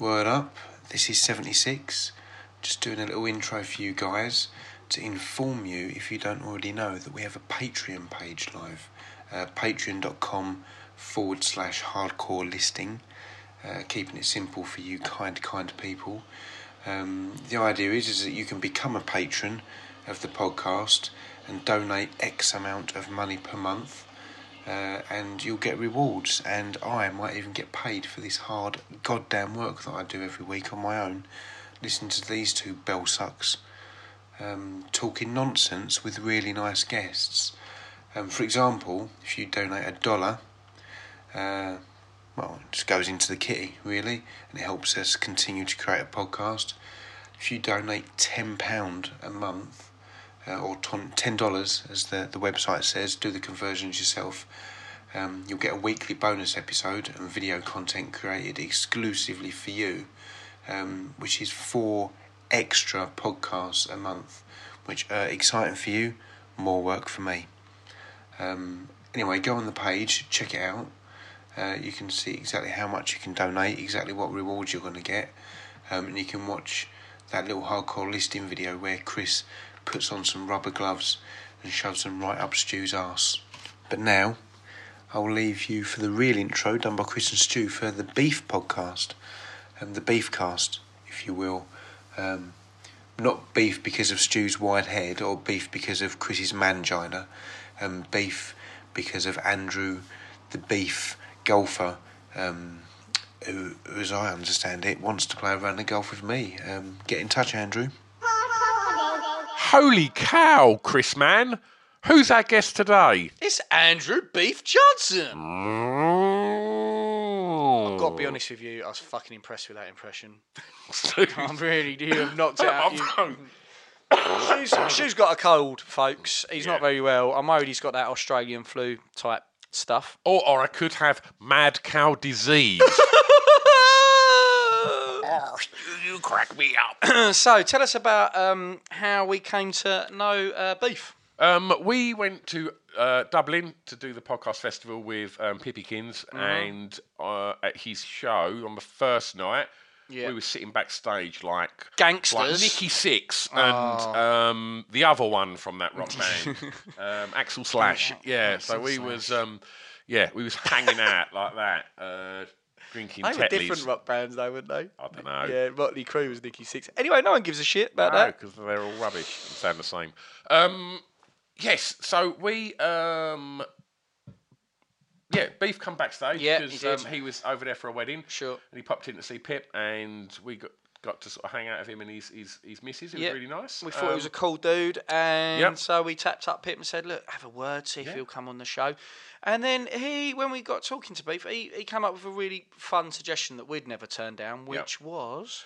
Word up, this is 76. Just doing a little intro for you guys to inform you, if you don't already know, that we have a Patreon page live. Uh, Patreon.com forward slash hardcore listing. Uh, keeping it simple for you kind, kind people. Um, the idea is, is that you can become a patron of the podcast and donate X amount of money per month. Uh, and you'll get rewards, and I might even get paid for this hard goddamn work that I do every week on my own. Listen to these two bell sucks um, talking nonsense with really nice guests. Um, for example, if you donate a dollar, uh, well, it just goes into the kitty really, and it helps us continue to create a podcast. If you donate ten pound a month, uh, or ten dollars, as the the website says, do the conversions yourself. Um, you'll get a weekly bonus episode and video content created exclusively for you, um, which is four extra podcasts a month, which are exciting for you, more work for me. Um, anyway, go on the page, check it out. Uh, you can see exactly how much you can donate, exactly what rewards you're going to get, um, and you can watch that little hardcore listing video where Chris puts on some rubber gloves and shoves them right up Stu's arse. But now, I'll leave you for the real intro done by Chris and Stu for the Beef podcast, and the Beef cast, if you will. Um, not beef because of Stu's wide head or beef because of Chris's mangina, um, beef because of Andrew, the beef golfer, um, who, who, as I understand it, wants to play around the golf with me. Um, get in touch, Andrew. Holy cow, Chris man. Who's our guest today? It's Andrew Beef Johnson. Mm. I've got to be honest with you, I was fucking impressed with that impression. I'm really you have knocked it out. You. Stu's, Stu's got a cold, folks. He's Yeah. not very well. I'm worried he's got that Australian flu type stuff. Or, or I could have mad cow disease. you crack me up. so tell us about um, how we came to know uh, beef. Um, we went to uh, Dublin to do the podcast festival with um, Pippykins, Mm-hmm. and uh, at his show on the first night, Yeah. we were sitting backstage like Gangsters. Oh. like Nikki Sixx and um, the other one from that rock band, um, Axl Slash. Yeah, so we was um, yeah we was hanging out like that, uh, drinking They were Tetleys. different rock bands, though, weren't they? I don't know. Yeah, Motley Crue was Nikki Sixx. Anyway, no one gives a shit about No, that. because they're all rubbish and sound the same. Um, yes, so we, um, yeah, Beef come backstage Yeah, he because um, he was over there for a wedding. Sure. And he popped in to see Pip, and we got, got to sort of hang out with him and his his, his missus. It Yeah. was really nice. We thought he was a Um, cool dude, and Yep. so we tapped up Pip and said, "Look, have a word, see if Yeah. he'll come on the show." And then he, when we got talking to Beef, he, he came up with a really fun suggestion that we'd never turned down, which was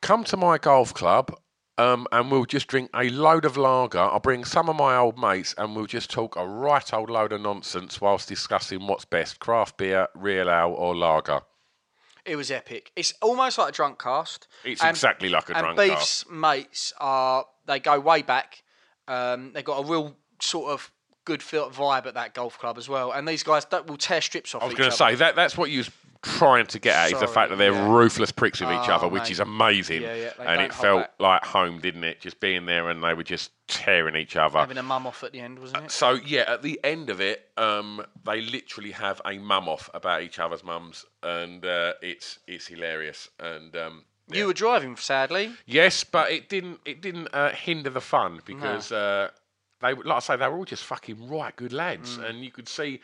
come to my golf club. Um, and we'll just drink a load of lager. I'll bring some of my old mates, and we'll just talk a right old load of nonsense whilst discussing what's best: craft beer, real ale, or lager. It was epic. It's almost like a drunk cast. It's And- exactly like a drunk Beef's cast. Beef's mates are they go way back. Um, they've got a real sort of good vibe at that golf club as well. And these guys will tear strips off. I was going to say that that's what you trying to get at is the fact that they're yeah. ruthless pricks with each Oh, other, which mate. is amazing. Yeah, yeah, and it felt back. like home, didn't it? Just being there and they were just tearing each other. Having a mum off at the end, wasn't it? So yeah, at the end of it, um, they literally have a mum off about each other's mums, and uh, it's it's hilarious. And um, You were driving, sadly. yes, but it didn't it didn't uh, hinder the fun because uh, they like I say they were all just fucking right good lads, Mm. and you could see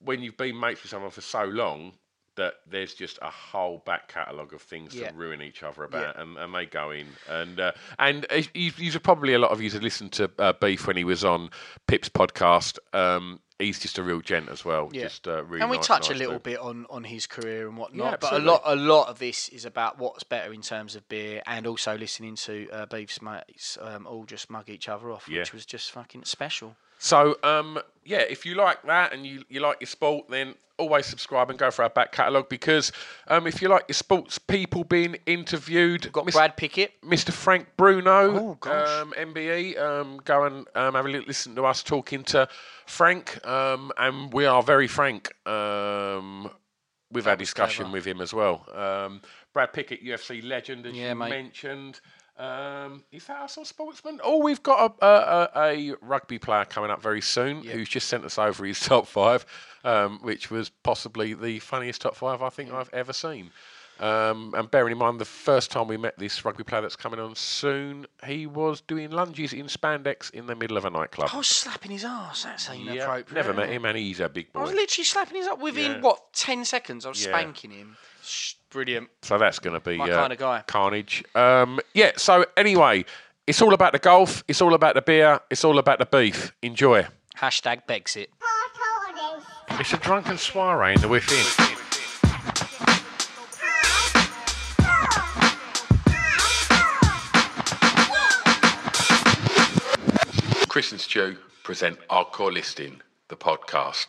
when you've been mates with someone for so long. That there's just a whole back catalogue of things Yeah. to ruin each other about, and, and they go in and uh, and you, probably a lot of you have listened to uh, Beef when he was on Pip's podcast. Um, he's just a real gent as well. Yeah. Just uh, really. and we nice- touch nice a little bit on, on his career and whatnot. Yeah, but a lot a lot of this is about what's better in terms of beer and also listening to uh, Beef's mates um, all just mug each other off, Yeah. which was just fucking special. So um, yeah, if you like that and you, you like your sport, then always subscribe and go for our back catalogue because um, if you like your sports people being interviewed, Got Mis- Brad Pickett. Mr. Frank Bruno, Oh. Um, MBE, um, go and um, have a little listen to us talking to Frank, um, and we are very frank um, with our discussion clever. with him as well. Um, Brad Pickett, UFC legend, as Yeah, you mate. mentioned. Um, is that us on Sportsman? Oh, we've got a, a, a, rugby player coming up very soon who's just sent us over his top five, um, which was possibly the funniest top five I think I've ever seen. Um, and bearing in mind, the first time we met this rugby player that's coming on soon, he was doing lunges in spandex in the middle of a nightclub. I was slapping his ass. That's inappropriate. never met him, and he's a big boy. I was literally slapping his up within Yeah. what ten seconds. I was Yeah. spanking him. Brilliant. So that's going to be My uh, kinda guy. Carnage. Um, yeah. So anyway, it's all about the golf. It's all about the beer. It's all about the beef. Enjoy. Hashtag Brexit. It's a drunken soiree in the within. Chris and Stu present our core listing, the podcast.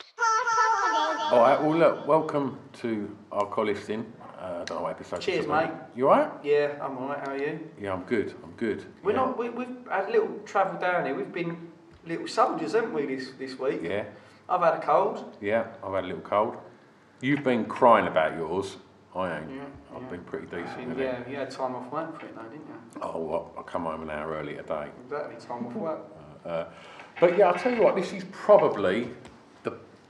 All right. Well, look. Welcome to our call listing. Uh, I don't know what episode. Cheers, mate. You all right? Yeah, I'm alright. How are you? Yeah, I'm good. I'm good. We're yeah. not. We, we've had a little travel down here. We've been little soldiers, haven't we? This this week. Yeah. I've had a cold. Yeah. I've had a little cold. You've been crying about yours. I ain't. Yeah, I've yeah. been pretty decent And with yeah, it. you had time off work for it, though, didn't you? Oh, well, I come home an hour early today. Exactly, time off work. Uh, but yeah, I'll tell you what. This is probably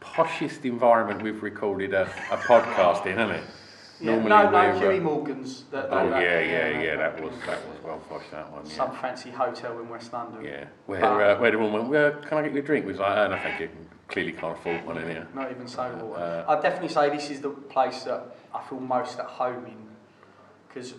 poshest environment we've recorded a, a podcast in, isn't it? Yeah, no, no, Huey uh, Morgan's. That, Oh that- yeah, yeah, yeah. That was that was well posh. That one. Yeah. Some fancy hotel in West London. Yeah. Where uh, where the woman went, well, can I get you a drink? We was like, oh, no, thank you. Clearly can't afford one in here. Not even soda water. Uh, I'd definitely say this is the place that I feel most at home in. Because,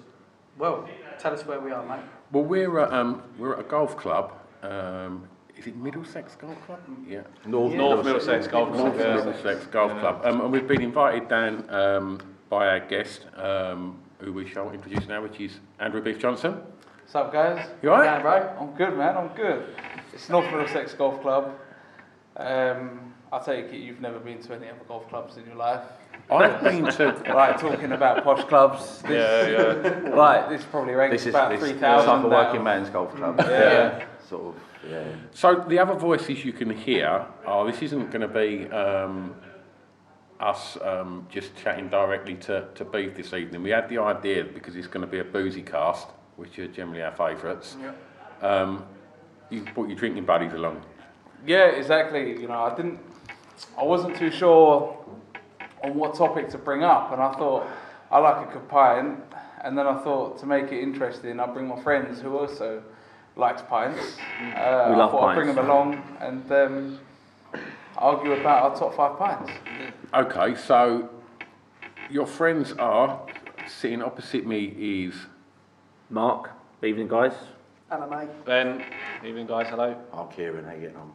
well, tell us where we are, mate. Well, we're at, um, we're at a golf club. Um, is it Middlesex Golf Club? Yeah. North, Yeah. North Middlesex Golf Club. yeah. Middlesex Golf Club. Um, and we've been invited down um, by our guest, um, who we shall introduce now, which is Andrew Beef Johnson. What's up, guys? You all right? Yeah, bro. I'm good, man. I'm good. It's North Middlesex Golf Club. Um, I take it you've never been to any other golf clubs in your life. I've been to. Right, talking about posh clubs. This, yeah, yeah. Right, this probably ranks This is about this, three it's thousand. like a working man's golf club. Yeah. Sort of. Yeah. So the other voices you can hear are this isn't going to be um, us um, just chatting directly to, to Beef this evening. We had the idea because it's going to be a boozy cast, which are generally our favourites. Um, you brought your drinking buddies along. Yeah, exactly. You know, I didn't, I wasn't too sure on what topic to bring up, and I thought I like a good pint, and then I thought to make it interesting, I'll bring my friends who also likes pints. Uh, We I love thought I'd bring pints. them along and um, argue about our top five pints. Okay, so your friends are sitting opposite me is Mark, evening guys. Hello, mate. Ben, evening guys, hello. I'm Kieran, how you getting on?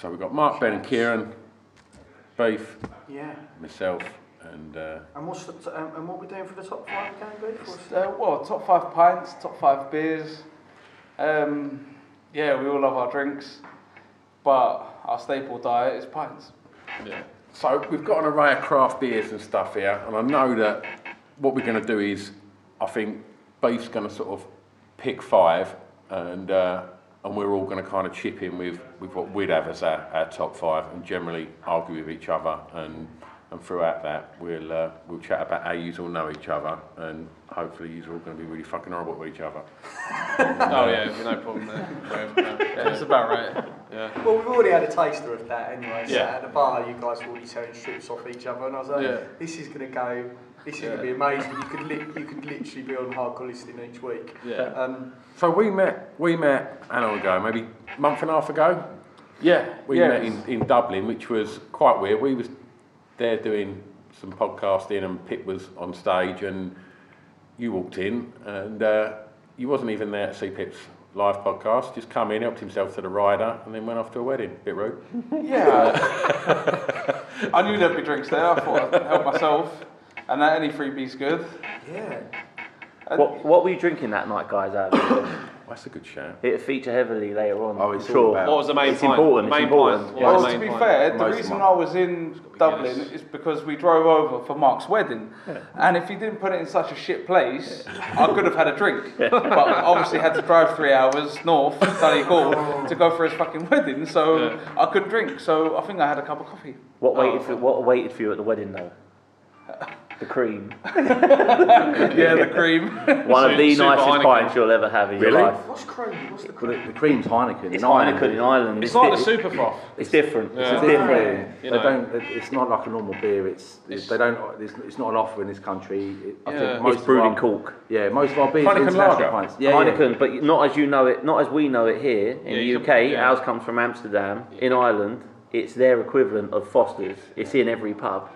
so we've got Mark, Ben, and Kieran, Beef, Yeah. myself, and uh, And what's the t- um, and what we're doing for the top five again, Beef? What's Uh, well, top five pints, top five beers. Um, yeah, we all love our drinks, but our staple diet is pints. Yeah. So we've got an array of craft beers and stuff here, and I know that what we're going to do is, I think Beef's going to sort of pick five, and uh, and we're all going to kind of chip in with, with what we'd have as our, our top five, and generally argue with each other and and throughout that, we'll uh, we'll chat about how you all know each other, and hopefully you're all going to be really fucking horrible to each other. Oh yeah, no problem there. No, yeah, that's about right. Yeah. Well, we've already had a taster of that anyway. So Yeah. at the bar, you guys were already tearing strips off each other, and I was like, Yeah. "This is going to go. This is Yeah. going to be amazing. You could li- you could literally be on hardcore listening each week." Yeah. Um, So we met we met how long ago? Maybe a month and a half ago. Yeah. We yeah. met in, in Dublin, which was quite weird. We was there doing some podcasting, and Pip was on stage, and you walked in, and uh, you wasn't even there to see Pip's live podcast. Just come in, helped himself to the rider, and then went off to a wedding. Bit rude. Yeah. I knew there'd be drinks there. I thought I'd help myself, and that any freebie's good. yeah. What, what were you drinking that night, guys? Out? That's a good shout. It'll feature heavily later on. Oh, it's I'm all sure. about- What was the main It's point? important, The it's main important. point. Yeah. What Well, to be main fair, Most the of reason. I was in Dublin Guinness. is because we drove over for Mark's wedding, and if he didn't put it in such a shit place, I could have had a drink. But obviously, had to drive three hours north, Sunny Hall, oh. to go for his fucking wedding, so I couldn't drink. So I think I had a cup of coffee. What waited oh. for What waited for you at the wedding though? The cream. Yeah, the cream. One of the Super nicest Heineken. pints you'll ever have in Really? your life. What's cream? What's the But cream? the, the cream's Heineken. It's in Ireland. Heineken in Ireland. It's like the di- super froth. It's different. Yeah. It's It's different. different. You they know. don't. It's not like a normal beer. It's, it's they don't. It's, it's not an offer in this country. It, I Yeah. think most It's of brewed our, in cork. Yeah, most of our beers Heineken are international lager. pints. Yeah, yeah. Heineken, but not as you know it, not as we know it here in Yeah, the UK. can- yeah. Ours comes from Amsterdam. In Ireland, it's their equivalent of Foster's. It's in every pub,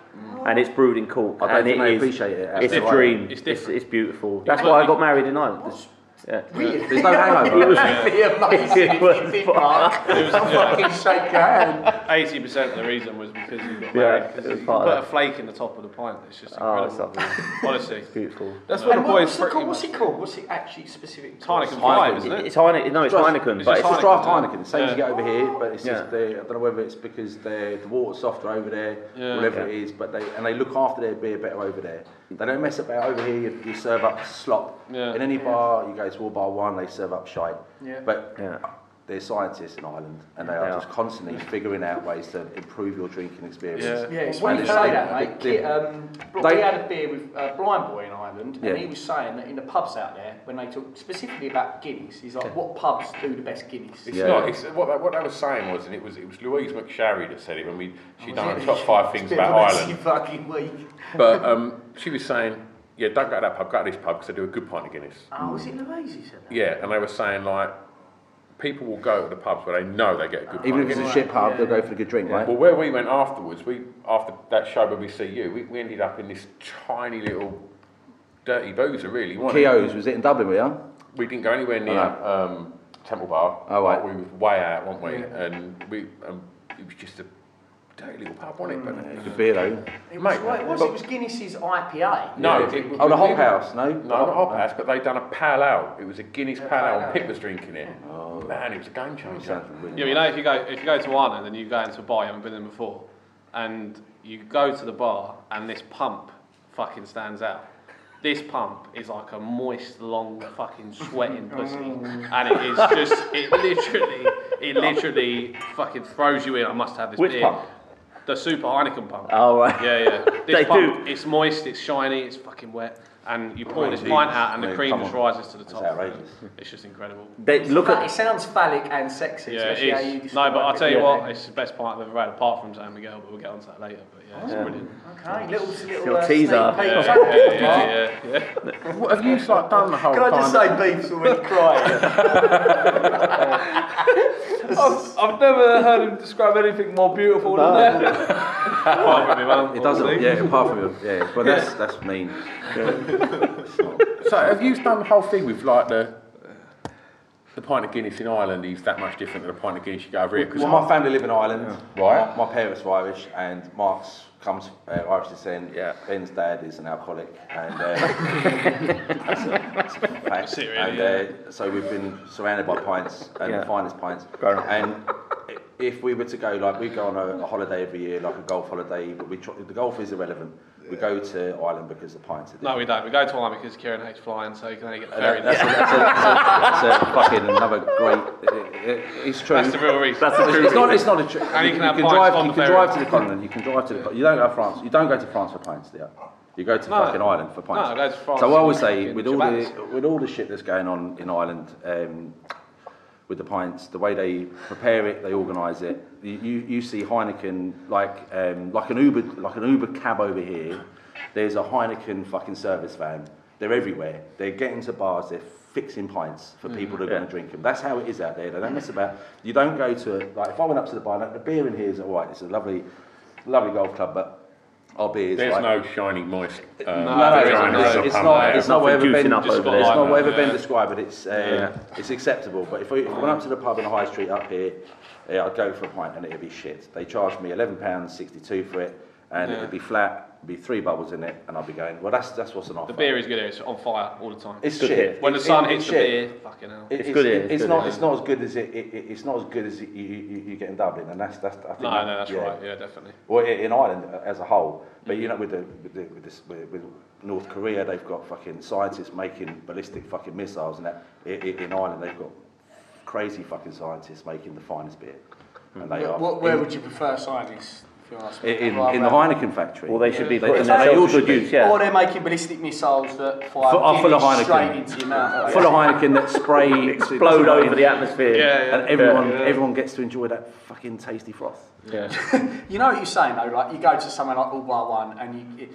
and it's brewed in cork. I don't and think they is- appreciate it. It's a That's dream. It's It's, different. it's beautiful. That's like why I got married in Ireland. It's- Yeah. There's no hangover. It was- Be amazing if you did, Mark. I'll fucking shake your hand. Eighty percent of the reason was because you got Yeah, married. it was you part of put that. a flake in the top of the pint. It's just Oh, it's incredible. lovely. Honestly, It's beautiful. That's what the And what- boys what's, it pretty called? what's much. it called? What's it actually specific? to? Heineken Five, isn't It- it? It's Heineken. No, it's Just- Heineken, it's but just it's It's draft Heineken, same as you get over here, but it's Yeah. just they, I don't know whether it's because they the water's softer over there, Yeah. whatever Yeah. it is, but they and they look after their beer better over there. They don't mess about over here. You, you serve up slop. Yeah. In any bar, you go to all bar one, they serve up shite. Yeah. But Yeah. They're scientists in Ireland, and they are They are. just constantly figuring out ways to improve your drinking experience. Yeah. Yeah, it's And when you it's say that, mate. deal. Kit, um, Bl- They- we had a beer with uh, Blind Boy in Ireland, Yeah. and he was saying that in the pubs out there, when they talk specifically about Guinness, he's like, what pubs do the best Guinness? It's Yeah. not. It's, what, they- what they were saying was, and it was it was Louise McSharry that said it when we she Was done it? the top five things about messy Ireland. fucking week. But um, she was saying, yeah, don't go to that pub, go to this pub because they do a good pint of Guinness. Oh, was it Louise who said that? Yeah, and they were saying like people will go to the pubs where they know they get a good Even pint if it's a shit pub, they'll go for a good drink, right? Well, where we went afterwards, we after that show where we see you, we, we ended up in this tiny little dirty boozer, really. wasn't? Keogh's, was it in Dublin, were you? We didn't go anywhere near Oh, um, Temple Bar. Oh, right. We were way out, weren't we? And we um, it was just a dirty little pub, wasn't it? But mm. Good beer though. It was, Mate, what it was, it was Guinness's IPA. no, Yeah. it, Oh, the we- Hop House, no? No, not a Hop House, but they done a pale ale. It was a Guinness pale ale, and ale. Pip was drinking it. Oh. Man, it was a game changer. Sounds Yeah, you know, if you go if you go to Ireland and you go into a bar, you haven't been there before, and you go to the bar and this pump fucking stands out. This pump is like a moist, long, fucking sweating pussy, and it is just it literally it literally fucking throws you in. I must have this Which beer. pump? The Super Heineken pump. Oh, right. Yeah, yeah. This They pump, do. It's moist, it's shiny, it's fucking wet, and you pour this Jesus, pint out, and the cream just rises to the That's top. outrageous. It's just incredible. They look But at it sounds phallic and sexy, Yeah, especially how you it is. No, but I'll tell you Yeah. what, it's the best pint I've ever had, apart from San Miguel, but we'll get onto that later. But yeah, it's Yeah. brilliant. Okay, little, little, Little uh, teaser. Yeah, yeah, yeah, yeah, yeah. What have you like done the whole Can I just say beef's already crying? I've, I've never heard him describe anything more beautiful than that. Apart from my mum, It doesn't, yeah, apart from, him. yeah, but that's, that's mean. So have you done the whole thing with like the the pint of Guinness in Ireland is that much different than the pint of Guinness you go over here? Because Well, my family live in Ireland. Right. My, my parents are Irish, and Mark's comes uh, Irish descent. Yeah. Ben's dad is an alcoholic, and uh, that's, a, that's a fact. Really, and uh, so we've been surrounded by pints and Yeah. the finest pints. And if we were to go like we go on a, a holiday every year, like a golf holiday, but we try, the golf is irrelevant. We go to Ireland because the pints are. No, we don't. We go to Ireland because Kieran hates flying, so you can only get the ferry. That's, a, that's, a, that's, a, that's a fucking another great. It, it, it's true. That's the real reason. That's the it's, true it's not. It's not a true. And you can have can pints drive. on You can drive to the continent. You can drive to the. You don't go to France. You don't go to France for pints, do you? You go to No. fucking Ireland for pints. No, I go to France So I always say, with all the with all the shit that's going on in Ireland, um, with the pints, the way they prepare it, they organise it. You, you, see Heineken like um, like an Uber like an Uber cab over here. There's a Heineken fucking service van. They're everywhere. They're getting to bars. They're fixing pints for people that are going to drink them. That's how it is out there. They don't mess about. You don't go to like if I went up to the bar. like, The beer in here is all right. It's a lovely, lovely golf club, but There's like, no shining moist. Uh, no, no, it's, vagina it's, not. It's not whatever Ben. up It's over there. not whatever. Ben described, but it's uh, Yeah. it's acceptable. But if we, if we went up to the pub in the high street up here, yeah, I'd go for a pint and it'd be shit. They charged me eleven pounds sixty two for it, and Yeah. it'd be flat. Be three bubbles in it, and I'll be going. Well, that's that's what's an offer. The beer is good here. It's on fire all the time. It's good shit. here. when the sun it- hits it's the shit. beer, fucking hell. It- It's good here, It's, it's good not. here. It's not as good as it, it, it. It's not as good as you, you, you you get in Dublin, and that's that's. I think No, that- no, that's yeah. right. Yeah, definitely. Well, in Ireland as a whole, but you mm-hmm. know, with the with, the, with, this, with, with North Korea, they've got fucking scientists making ballistic fucking missiles, and that i- i- in Ireland they've got crazy fucking scientists making the finest beer, and they mm-hmm. are What, where in, would you prefer scientists? If you ask me? in, in the Heineken factory. Well, they should be They- putting they all self should be. produce, yeah. Or they're making ballistic missiles that fire Full- oh, full of Guinness straight Heineken. into your mouth. Full of Heineken that spray Explode over the atmosphere. Yeah, yeah. and everyone Yeah. everyone gets to enjoy that fucking tasty froth. Yeah. You know what you're saying though, like you go to somewhere like All Bar One and you, it,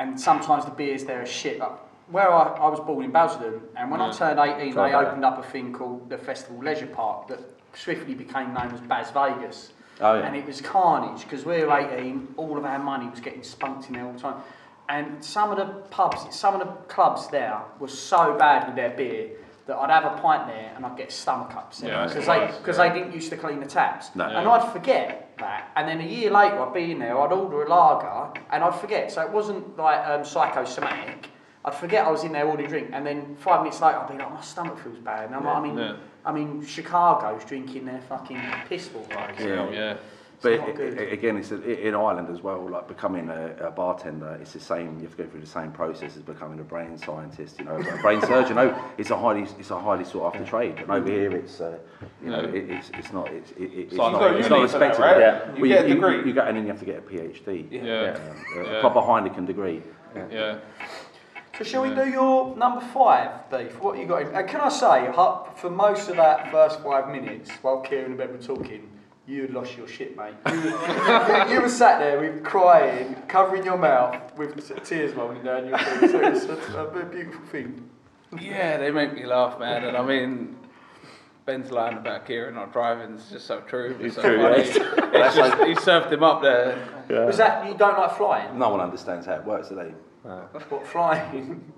and sometimes the beers there are shit. Like, where I, I was born in Basildon, and when I turned 18, Sorry they about opened up a thing called the Festival Leisure Park that swiftly became known as Baz Vegas. Oh, yeah. And it was carnage because we were 18, all of our money was getting spunked in there all the time. And some of the pubs, some of the clubs there were so bad with their beer that I'd have a pint there and I'd get stomach upset Yeah, because they because yeah. they didn't used to clean the taps. No. And I'd forget that, and then a year later I'd be in there, I'd order a lager, and I'd forget. So it wasn't like um, psychosomatic. I'd forget I was in there ordering a drink, and then five minutes later I'd be like, my stomach feels bad. And I'm like, I'm in, Yeah. I'm in Chicago's drinking their fucking piss water. Yeah. yeah. But not it, good. it- again, it's a, in Ireland as well. Like becoming a, a bartender, it's the same. You have to go through the same process as becoming a brain scientist. You know, a brain surgeon. No, it's a highly, it's a highly sought after trade. And over here, it's, uh, you know, it, it's, it's not, it's, it, it's like not, you've it's not for that, respected. right? Yeah. You Well, get a degree. You, you go and then you have to get a PhD. Yeah. A Yeah. proper Heineken degree. Yeah. So shall we do your number five, Beef? What you got? In? And can I say, for most of that first five minutes, while Kieran and Ben were talking, you had lost your shit, mate. You, were- you, you were sat there with crying, covering your mouth with tears rolling down your face. So it's a, a beautiful thing. Yeah, they make me laugh, man. And I mean, Ben's line about Kieran not driving is just so true. It's so true, funny. yeah. It's just, he served him up there. Was that you don't like flying? No one understands how it works today. What flying?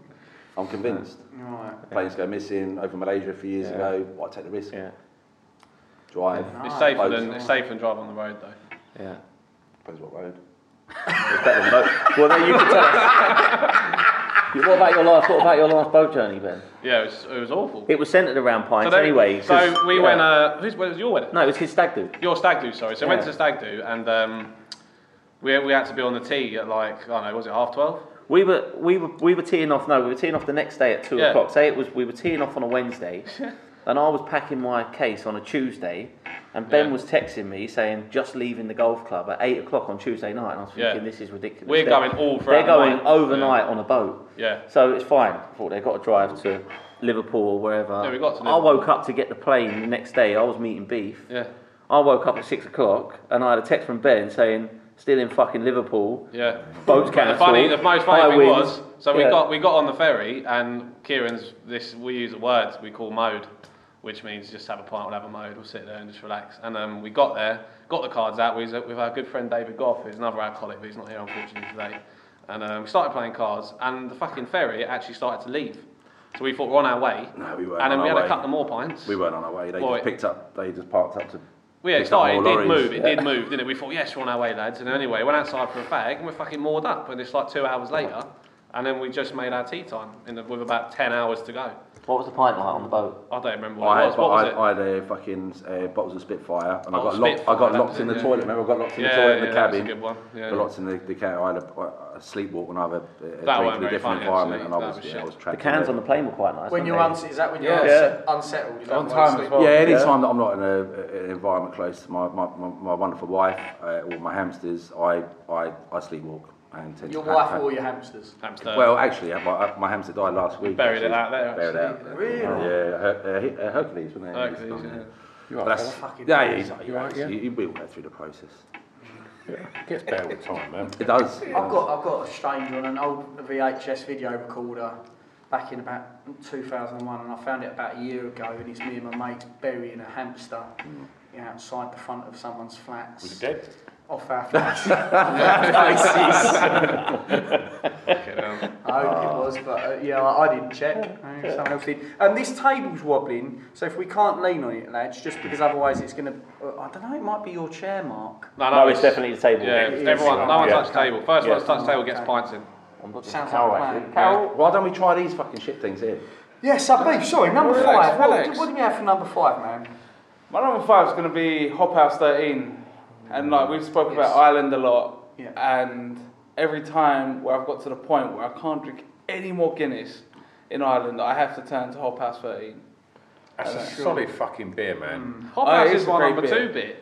I'm convinced. right. Planes go missing over Malaysia a few years Yeah. ago. Why take the risk? Yeah. Drive. It's safer than it's safer than driving on the road though. Yeah. Depends what road. It's better than both. Well, then you could tell us. What about your last? What about your last boat journey, Ben? Yeah, it was, it was awful. It was centred around pints then- anyway. 'cause- So we yeah. went. Uh, whose where was your wedding? No, it was his stag do. Your stag do, sorry. So we went Yeah. to stag do, and um, we we had to be on the tee at like I don't know, was it half twelve? We were we were we were teeing off. No, we were teeing off the next day at two Yeah. o'clock. Say it was we were teeing off on a Wednesday, and I was packing my case on a Tuesday, and Ben Yeah. was texting me saying just leaving the golf club at eight o'clock on Tuesday night, and I was thinking Yeah. this is ridiculous. We're They're- going all They're throughout going night. overnight on a boat, Yeah. so it's fine. I thought they've got to drive to Liverpool or wherever. Yeah, we got to I woke up to get the plane the next day. I was meeting beef. Yeah. I woke up at six o'clock, and I had a text from Ben saying still in fucking Liverpool. Yeah. Boats But the cancelled. funny, the most funny high thing winds. was, so we Yeah. got we got on the ferry, and Kieran's this we use a word we call mode, which means just have a pint, we'll have a mode, we'll sit there and just relax. And um, we got there, got the cards out with, with our good friend David Goff, who's another alcoholic, but he's not here unfortunately today. And um, we started playing cards, and the fucking ferry actually started to leave. So we thought we're on our way. No, we weren't And then on we our had way. a couple more pints. We weren't on our way. They Well, just picked up. They just parked up to. Well, yeah, it started, it did lorries. move, it did move, didn't it? We thought, yes, we're on our way, lads. And anyway, went outside for a fag, and we're fucking moored up. And it's like two hours later, and then we just made our tea time in the, with about ten hours to go. What was the pint like on the boat? I don't remember what I it had, was. What was I, it? I had a fucking uh, bottles of Spitfire, and I Oh, got locked. I got locked in the yeah. toilet. Remember, I got locked in the Yeah, toilet in yeah, the that was a cabin. good one, yeah. Got locked in the, the cabin. I had a, a sleepwalk when I had a, a drink in a very different funny, environment, actually. and I was, was yeah. I was The cans in on the plane were quite nice. When you're they? uns- is that when you're Yeah. unsettled? Is that On time as well. Yeah, any time that I'm not in a, a- an environment close to my, my, my, my wonderful wife uh, or my hamsters, I, I, I sleepwalk. And tend Your to wife ha- or your hamsters? Hamster. Well, actually, uh, my, my hamster died last week. Buried it actually. out there, Buried actually. out. Really? Yeah, Her, uh, Hercules, wasn't it? Hercules, He's- yeah. You But right, that's, fella? Fucking yeah, yeah, he's, nice. he's, right, yeah. He, we all go through the process. Yeah, It gets better with time, man. It does. I've got I've got a stranger on an old VHS video recorder back in about 2001, and I found it about a year ago, and it's me and my mate burying a hamster you know, outside the front of someone's flat. Was it dead? Off our flats. Okay, um, I hope it was, but uh, yeah, I, I didn't check. Someone else did. And this table's wobbling, so if we can't lean on it, lads, just because otherwise it's going to. Uh, I don't know. It might be your chair, Mark. no, No, it's definitely the table. Yeah, It is. everyone, no one Yeah. touched the table. First Yeah. one to touch the table gets Okay. pints in. I'm looking Sounds Carol, like a plan. actually. Carol, Why don't we try these fucking shit things here? Yes, I beef. Sorry, number Relax, five. What, relax. what do we have for number five, man? My number five is going to be Hop House 13. And like we've spoken Yes. about Ireland a lot. Yeah. And every time where I've got to the point where I can't drink any more Guinness in Ireland, I have to turn to Hop House 13. That's a solid fucking beer, man. Hop Oh, House it is is a my number beer. two beer.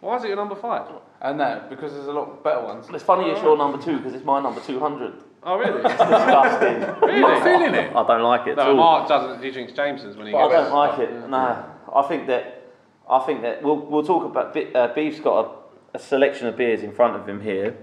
Why is it your number five? And that, because there's a lot better ones. it's funny it's your number two because it's my number 200. Oh, really? It's disgusting. really? Not feeling it. I don't like it at No, all. Mark doesn't. He drinks Jameson's when he But I don't like it. No, I think that I think that we'll we'll talk about. Uh, Beef's got a, a selection of beers in front of him here.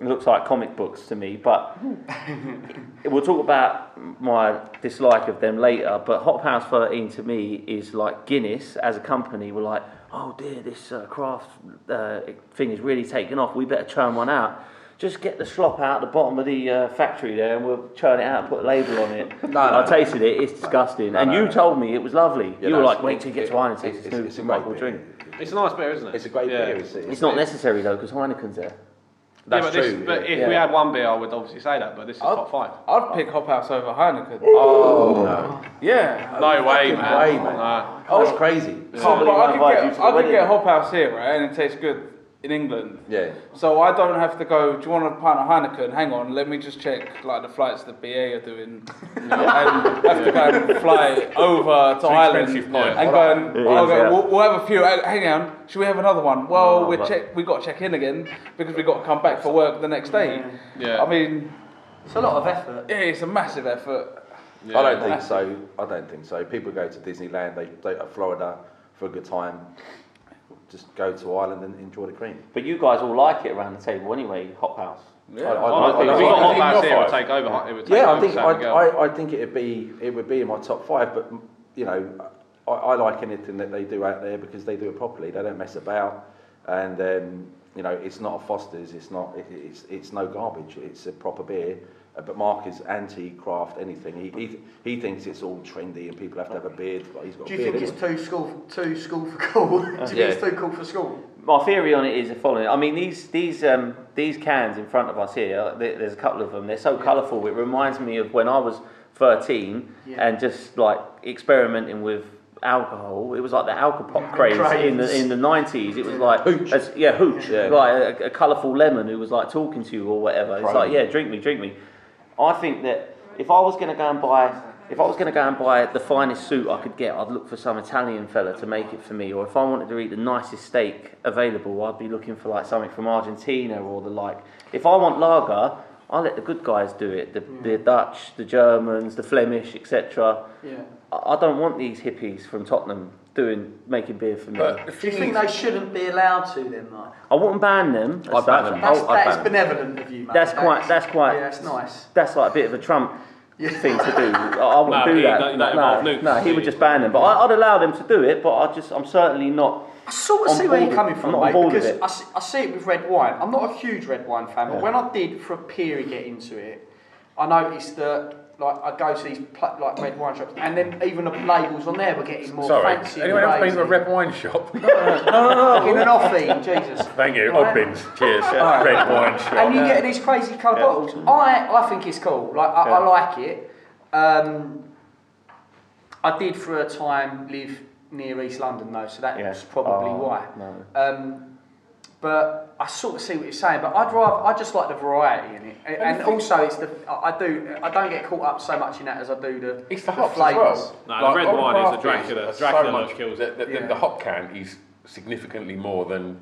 It looks like comic books to me, but we'll talk about my dislike of them later. But Hop House 13 to me is like Guinness as a company. We're like, oh dear, this uh, craft uh, thing is really taking off. We better churn one out. Just get the slop out the bottom of the uh, factory there, and we'll churn it out and put a label on it. No, I tasted it; it's disgusting. No, and no, you no. told me it was lovely. Yeah, you no, were like, wait till you get to Heineken, it's, it's- a new it's drink. It's a nice beer, isn't it? It's a great yeah. beer. It's, It's not necessary though, because Heineken's there. Yeah, That's but, this, true. but yeah. if we Yeah. had one beer, I would obviously say that. But this is I'd- top five. I'd pick Hop House over Heineken. Oh, no. Yeah. No way, man. way, man. Nah. Oh, that's crazy. Can't But I I could get, I could get Hop House here, right, and it tastes good in England. Yeah. So I don't have to go. Do you want a pint of Heineken? Hang on, let me just check like the flights the BA are doing, and have to go and fly over to Ireland expensive and go and It I'll go, yeah. we'll, we'll have a few. uh, Hang on, should we have another one? Well, No, we but- check. We got to check in again because we've got to come back for work the next day. Yeah. I mean, It's a lot of effort. yeah, it's a massive effort. Yeah. I don't think so. I don't think so. People go to Disneyland, they go to Florida for a good time. Just go to Ireland and enjoy the cream. But you guys all like it around the table anyway, Hop House. Yeah. I- I- Honestly, I- if we got Hop House I- here, it would take over. It would take Yeah, I over think I, Girl. I, I think it'd be it would be in my top five. But you know, I, I like anything that they do out there because they do it properly. They don't mess about, and um, you know, it's not a Foster's. It's not. It, it's it's no garbage. It's a proper beer. Uh, but Mark is anti-craft anything. He, he he thinks it's all trendy and people have to have a beard. But he's got Do a you beard. think it's too school, too school for cool? Do you think it's too cool for school? My theory on it is the following. I mean, these these um, these cans in front of us here. there- There's a couple of them. They're so colourful. It reminds me of when I was 13 Yeah. and just like experimenting with alcohol. It was like the alcopop craze in the in the 90s. It was like Hooch. as- yeah, hooch. Yeah. Like a, a colourful lemon who was like talking to you or whatever. It's Right. like yeah, drink me, drink me. I think that if I was going to go and buy. If I was going to go and buy the finest suit I could get, I'd look for some Italian fella to make it for me. Or if I wanted to eat the nicest steak available, I'd be looking for like something from Argentina or the like. If I want lager, I let the good guys do it. The, mm. the Dutch, the Germans, the Flemish, etc. Yeah. I I don't want these hippies from Tottenham doing making beer for me. But the Do you think they shouldn't be allowed to then, though? I wouldn't ban them. as I'd ban such. them. That's, I'll- I'd that is ban them. benevolent of you, mate. That's That quite. is- That's quite. Yeah, that's nice. That's like a bit of a Trump thing to do. I, I wouldn't No, do he that. don't- you don't no, involve no, he would just ban them. But I, I'd allow them to do it. But I just, I'm certainly not. I sort of on see where board you're with- coming I'm from, not on mate, board with because it. I see, I see it with red wine. I'm not a huge red wine fan, but when I did for a period get into it, I noticed that like I go to these pla- like red wine shops, and then even the labels on there were getting more Sorry, fancy. and anyone else been to a red wine shop? No, no, no, in an offie, Jesus. Thank you, Right. Oddbins. Cheers. Right. Red wine shop. And you get these crazy coloured Yeah. bottles. I, I think it's cool. Like I, I like it. Um, I did for a time live near East London though, so that's Yeah. probably Oh, why. no. Um, but I sort of see what you're saying. But I'd rather I just like the variety in it, and, And and also it's the I I do I don't get caught up so much in that as I do the It's the the hops as flavours. well. No, the red wine is craft the Dracula- beers, Dracula so much, kills it. the, the- Yeah. the hop can is significantly more than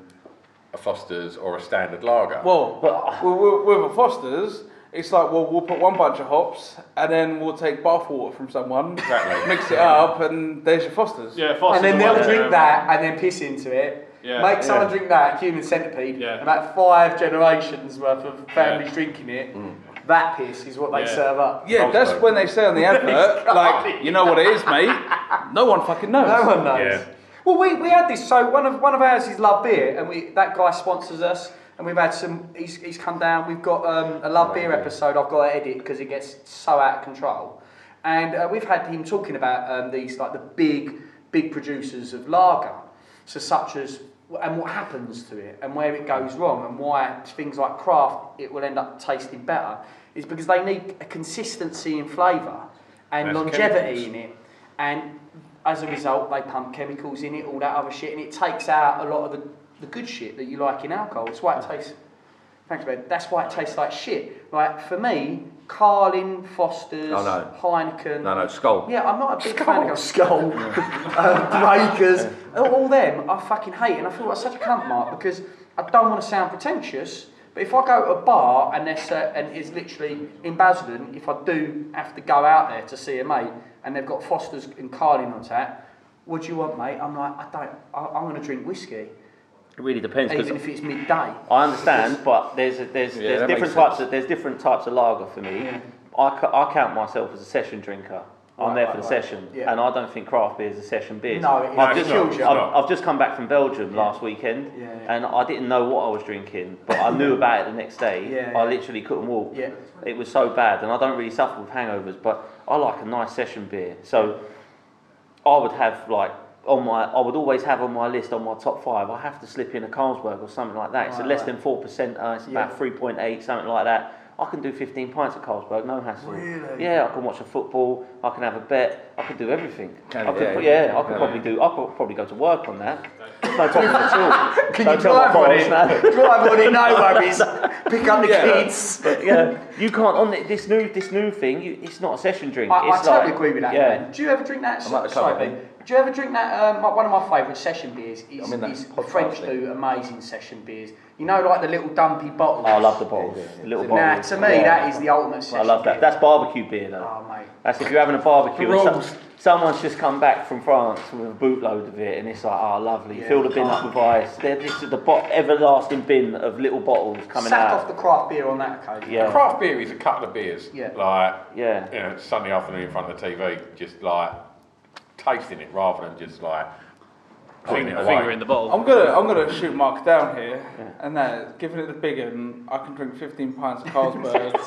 a Foster's or a standard lager. Well, with, with, with a Foster's, it's like well, we'll put one bunch of hops and then we'll take bath water from someone, Exactly. mix it up, and there's your Foster's. Yeah, Foster's and then they'll drink that um, and then piss into it. Yeah. Make someone Yeah. drink that, human centipede, Yeah. and about five generations worth of families drinking it. Mm. That piss is what they Yeah. serve up. Yeah, that's when they say on the advert, like, you know what it is, mate. No one fucking knows. No one knows. Yeah. Well, we, we had this. So one of one of ours is Love Beer, and we that guy sponsors us, and we've had some. He's, he's come down. We've got um, a Love Beer episode. I've got to edit because it gets so out of control, and uh, we've had him talking about um, these like the big big producers of lager, so such as and what happens to it and where it goes wrong and why things like craft it will end up tasting better is because they need a consistency in flavour and Less longevity chemicals. in it. And as a result they pump chemicals in it all that other shit and it takes out a lot of the, the good shit that you like in alcohol. It's why it tastes thanks Ben that's why it tastes like shit like for me Carling Foster's Oh, no. Heineken No, no, Skol. yeah, I'm not a big fan of Skol, um, Breakers, all, all them I fucking hate, and I feel like such a cunt mark because I don't want to sound pretentious. But if I go to a bar and there's uh, and it's literally in Basildon, if I do have to go out there to see a mate and they've got Foster's and Carling on tap, what do you want, mate? I'm like, I don't. I, I'm going to drink whiskey, It really depends. even if it's midday. I understand, but there's a, there's Yeah, there's different types sense. of there's different types of lager for me. Yeah. I, I count myself as a session drinker. I'm Right, there right, for the right. session, Yeah. and I don't think craft beer is a session beer. No, it- I've it just kills you. I've, I've just come back from Belgium last weekend, Yeah, yeah. and I didn't know what I was drinking, but I knew about it the next day. Yeah, I literally couldn't walk. Yeah. It was so bad, and I don't really suffer with hangovers, but I like a nice session beer. So I would have like on my, I would always have on my list on my top five. I have to slip in a Carlsberg or something like that. It's Right, less right. than four percent. Uh, it's Yeah. about three point eight, something like that. I can do 15 pints of Carlsberg, no hassle. Really? Yeah, I can watch a football. I can have a bet. I could do everything. Can I could, Yeah, yeah, yeah. I could Yeah. probably do. I could probably go to work on that. No problem at all. Can Don't you tell my drive on boss, it? no. drive on it, no worries. Pick up the Yeah. kids. But yeah, you can't on the- this new this new thing. You, it's not a session drink. I, I it's totally like, agree with that. Yeah. man. Do you ever drink that? I'm at the sorry, club, Ben. Do you ever drink that? Um, one of my favourite session beers is, I'm in that is podcast French thing. do amazing session beers. You know, like the little dumpy bottles. Oh, I love the bottles. The little Nah, bottles. to me, Yeah. that is the ultimate session I love that. beer. That's barbecue beer though. Oh, mate. That's if you're having a barbecue. The and rolls. Someone's just come back from France with a bootload of it, and it's like, oh, lovely. Yeah, Fill the bin up with ice. They're just the bo- everlasting bin of little bottles coming out. Sack out. off the craft beer on that occasion. Yeah. Craft beer is a couple of beers. Yeah. Like, Yeah. you know, Sunday afternoon in front of the TV, just like tasting it rather than just like putting it Finger, away. finger in the bottle. I'm gonna I'm gonna shoot Mark down here, and that giving it the big one, I can drink 15 pints of Carlsberg.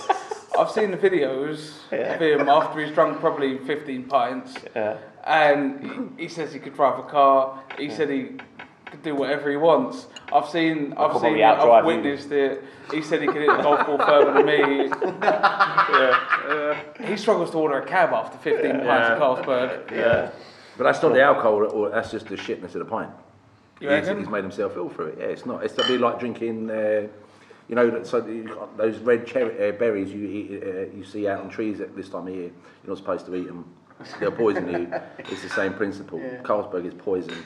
I've seen the videos of him after he's drunk probably 15 pints, Yeah. and he, he says he could drive a car. He said he could do whatever he wants. I've seen I've could seen it, I've outdrive you. witnessed it. He said he could hit the golf ball further than me. yeah. He struggles to order a cab after 15 pints of Carlsberg. Yeah. But that's not the alcohol, or that's just the shitness of the pint. You He's, reckon? he's made himself ill through it. Yeah, it's not. It's a bit like drinking, uh, you know, so you got those red cherry uh, berries you eat, uh, you see out on trees at this time of year. You're not supposed to eat them. They'll poison you. It's the same principle. Carlsberg is poison,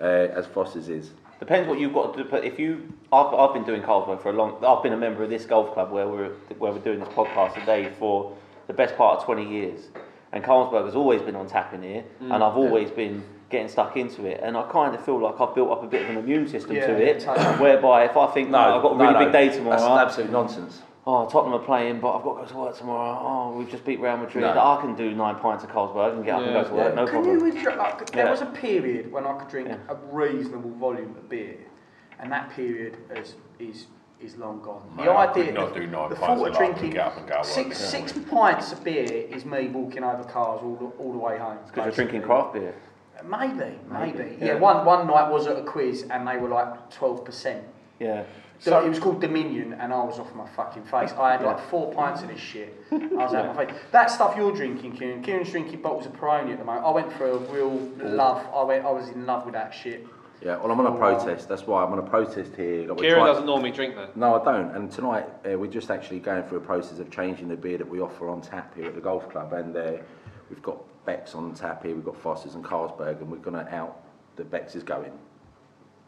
uh, as Foster's is. Depends what you've got to do. But if you, I've, I've been doing Carlsberg for a long. I've been a member of this golf club where we're where we're doing this podcast today for the best part of twenty years. And Carlsberg has always been on tap in here, Mm. and I've always been getting stuck into it. And I kind of feel like I've built up a bit of an immune system Yeah, to it, totally. whereby if I think no, I've got a really no, big day tomorrow. That's absolute nonsense. Oh, Tottenham are playing, but I've got to go to work tomorrow. Oh, we've just beat Real Madrid. No. I can do nine pints of Carlsberg and get up and go to work, no Can problem. you like, there Yeah. was a period when I could drink Yeah. a reasonable volume of beer, and that period is, is is long gone. Mate, the I idea, could not do nine the pints thought of of lager and drinking get up and go, six, right, six pints of beer is me walking over cars all the, all the way home. Because you're drinking craft beer. Maybe, maybe. Maybe, Yeah. yeah. one one night was at a quiz and they were like twelve percent. Yeah. So it was called Dominion, and I was off my fucking face. I had like four pints of this shit. I was out of my face. That stuff you're drinking, Kieran. Kieran's drinking bottles of Peroni at the moment. I went for a real love. I went. I was in love with that shit. Yeah, well, I'm on a protest. That's why I'm on a protest here. Like, Kieran trying- doesn't normally drink that. No, I don't. And tonight uh, we're just actually going through a process of changing the beer that we offer on tap here at the golf club. And uh, we've got Beck's on tap here. We've got Foster's and Carlsberg, and we're going to out the Beck's is going.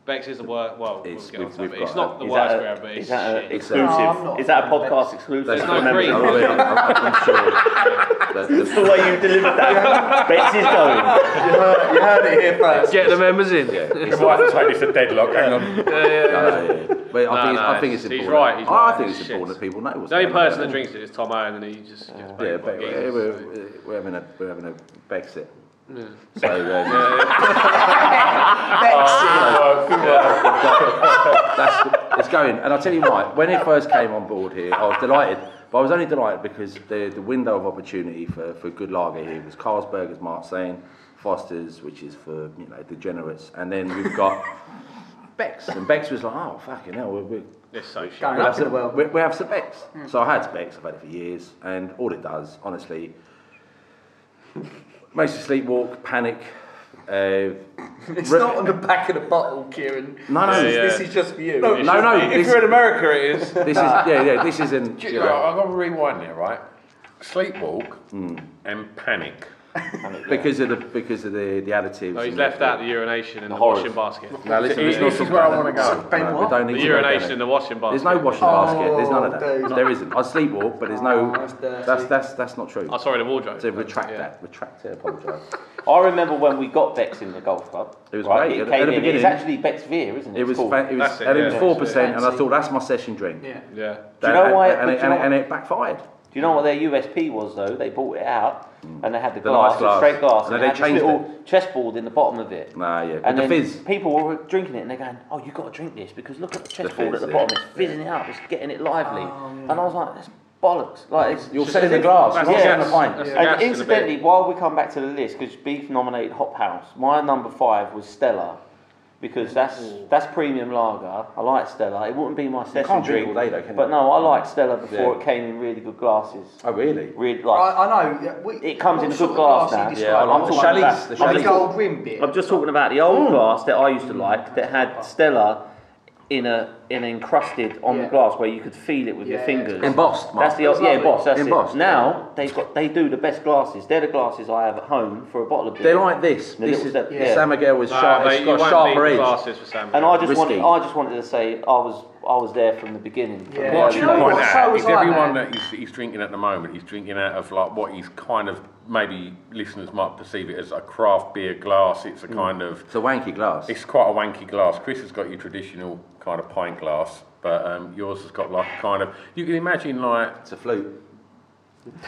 Beck's is the worst. Well, It's- we'll get we've- we've but it's got not the worst that beer, a, but is it's that a exclusive? No, is that a a fan of podcast exclusive? There's no members- cream. I'm, I'm, I'm sure. that the- the way you delivered that. Beck's is going. You heard, you heard it here first. Get the members in. yeah, We might have to take this a deadlock. Hang on. No, no, yeah. But I, No, think it's, no, I think it's he's important. right, he's I right, think it's it's shit. important that people know what's The only going person on. that drinks it is Tom Owen, and he just gets paid Yeah, by but we're, we're, we're having a we're having a Brexit. Yeah. So um, that's it's going. And I'll tell you why. When it first came on board here, I was delighted. But I was only delighted because the, the window of opportunity for, for good lager here was Carlsberg, as Mark's saying, Foster's, which is for you know degenerates, and then we've got Beck's. And Beck's was like, oh fucking hell, we're, we're It's so shit. Going we up have in the some, world. we, we have some Beck's. Hmm. So I had Beck's, I've had it for years, and all it does, honestly, makes you sleepwalk, panic. Uh, It's not on the back of the bottle, Kieran. No, no, This, yeah, is, yeah. this is just for you. no, no, no. If This, you're in America, it is. this is yeah, yeah. This isn't. You you know, know, I've got to rewind there, right? Sleepwalk and panic. Because of the because of the the additives. No, he's and left the, out the urination in the, horrors. washing basket. Now listen, This let's is where I wanna go. Ben No, what? we don't need The to go down urination there. in the washing basket. There's no washing Oh, basket. There's none of that. dude. There isn't. I sleepwalk, but there's no. Oh, that's dirty. that's that's that's not true. Oh, sorry, the wardrobe. So retract Yeah. that. Retract it. Apologise. I remember when we got Beck's in the golf club. It was right? great. It At- came at the in. It's actually Beck's Vier, isn't it? It It's was called. fa- it was That's it, and it yeah. was four percent, and I thought that's my session drink. Yeah. Yeah. Do you know why- And, do it, you and, know it, and it backfired. Do you know what their USP was though? They bought it out mm. and they had the The glass, nice glass. straight glass, And and, they they had this changed little chessboard in the bottom of it. Nah, yeah. With And the then fizz. people were drinking it and they're going, "Oh, you've got to drink this because look at the chessboard fizz, at the yeah. bottom. It's fizzing it up. It's getting it lively." Oh, and I was like, "That's bollocks!" Like it's You're just selling the glass. You're not Yeah. selling the pint. That's And gas in the incidentally, while we come back to the list, because Beef nominated Hop House, my number five was Stella. Because that's mm. that's premium lager. I like Stella. It wouldn't be my session can't drink drink, all day though, can but you? no, I like Stella before Yeah. it came in really good glasses. Oh really? Really, like I, I know. yeah, we- It comes in a good of glass now. Yeah, I like I'm the talking about- The the gold rim bit. I'm just talking about the old mm. glass that I used to like that had Stella in a in encrusted on the glass where you could feel it with your fingers. Embossed, Mark. That's the old, That's yeah, embossed. That's Embossed. it. Now they've got they do the best glasses. They're the glasses I have at home for a bottle of beer. They're like this. The This is step- yeah. San Miguel was Nah, sharp. mate, It's you got sharper edge. glasses for Sam. and I just Risky. wanted I just wanted to say I was I was there from the beginning. from Yeah. the What you know what? Point out was is I, everyone that he's, he's drinking at the moment, he's drinking out of like what he's kind of maybe listeners might perceive it as a craft beer glass. It's a kind of It's a wanky glass. it's quite a wanky glass. Chris has got your traditional kind of pint glass, but um, yours has got like a kind of you can imagine like It's a flute.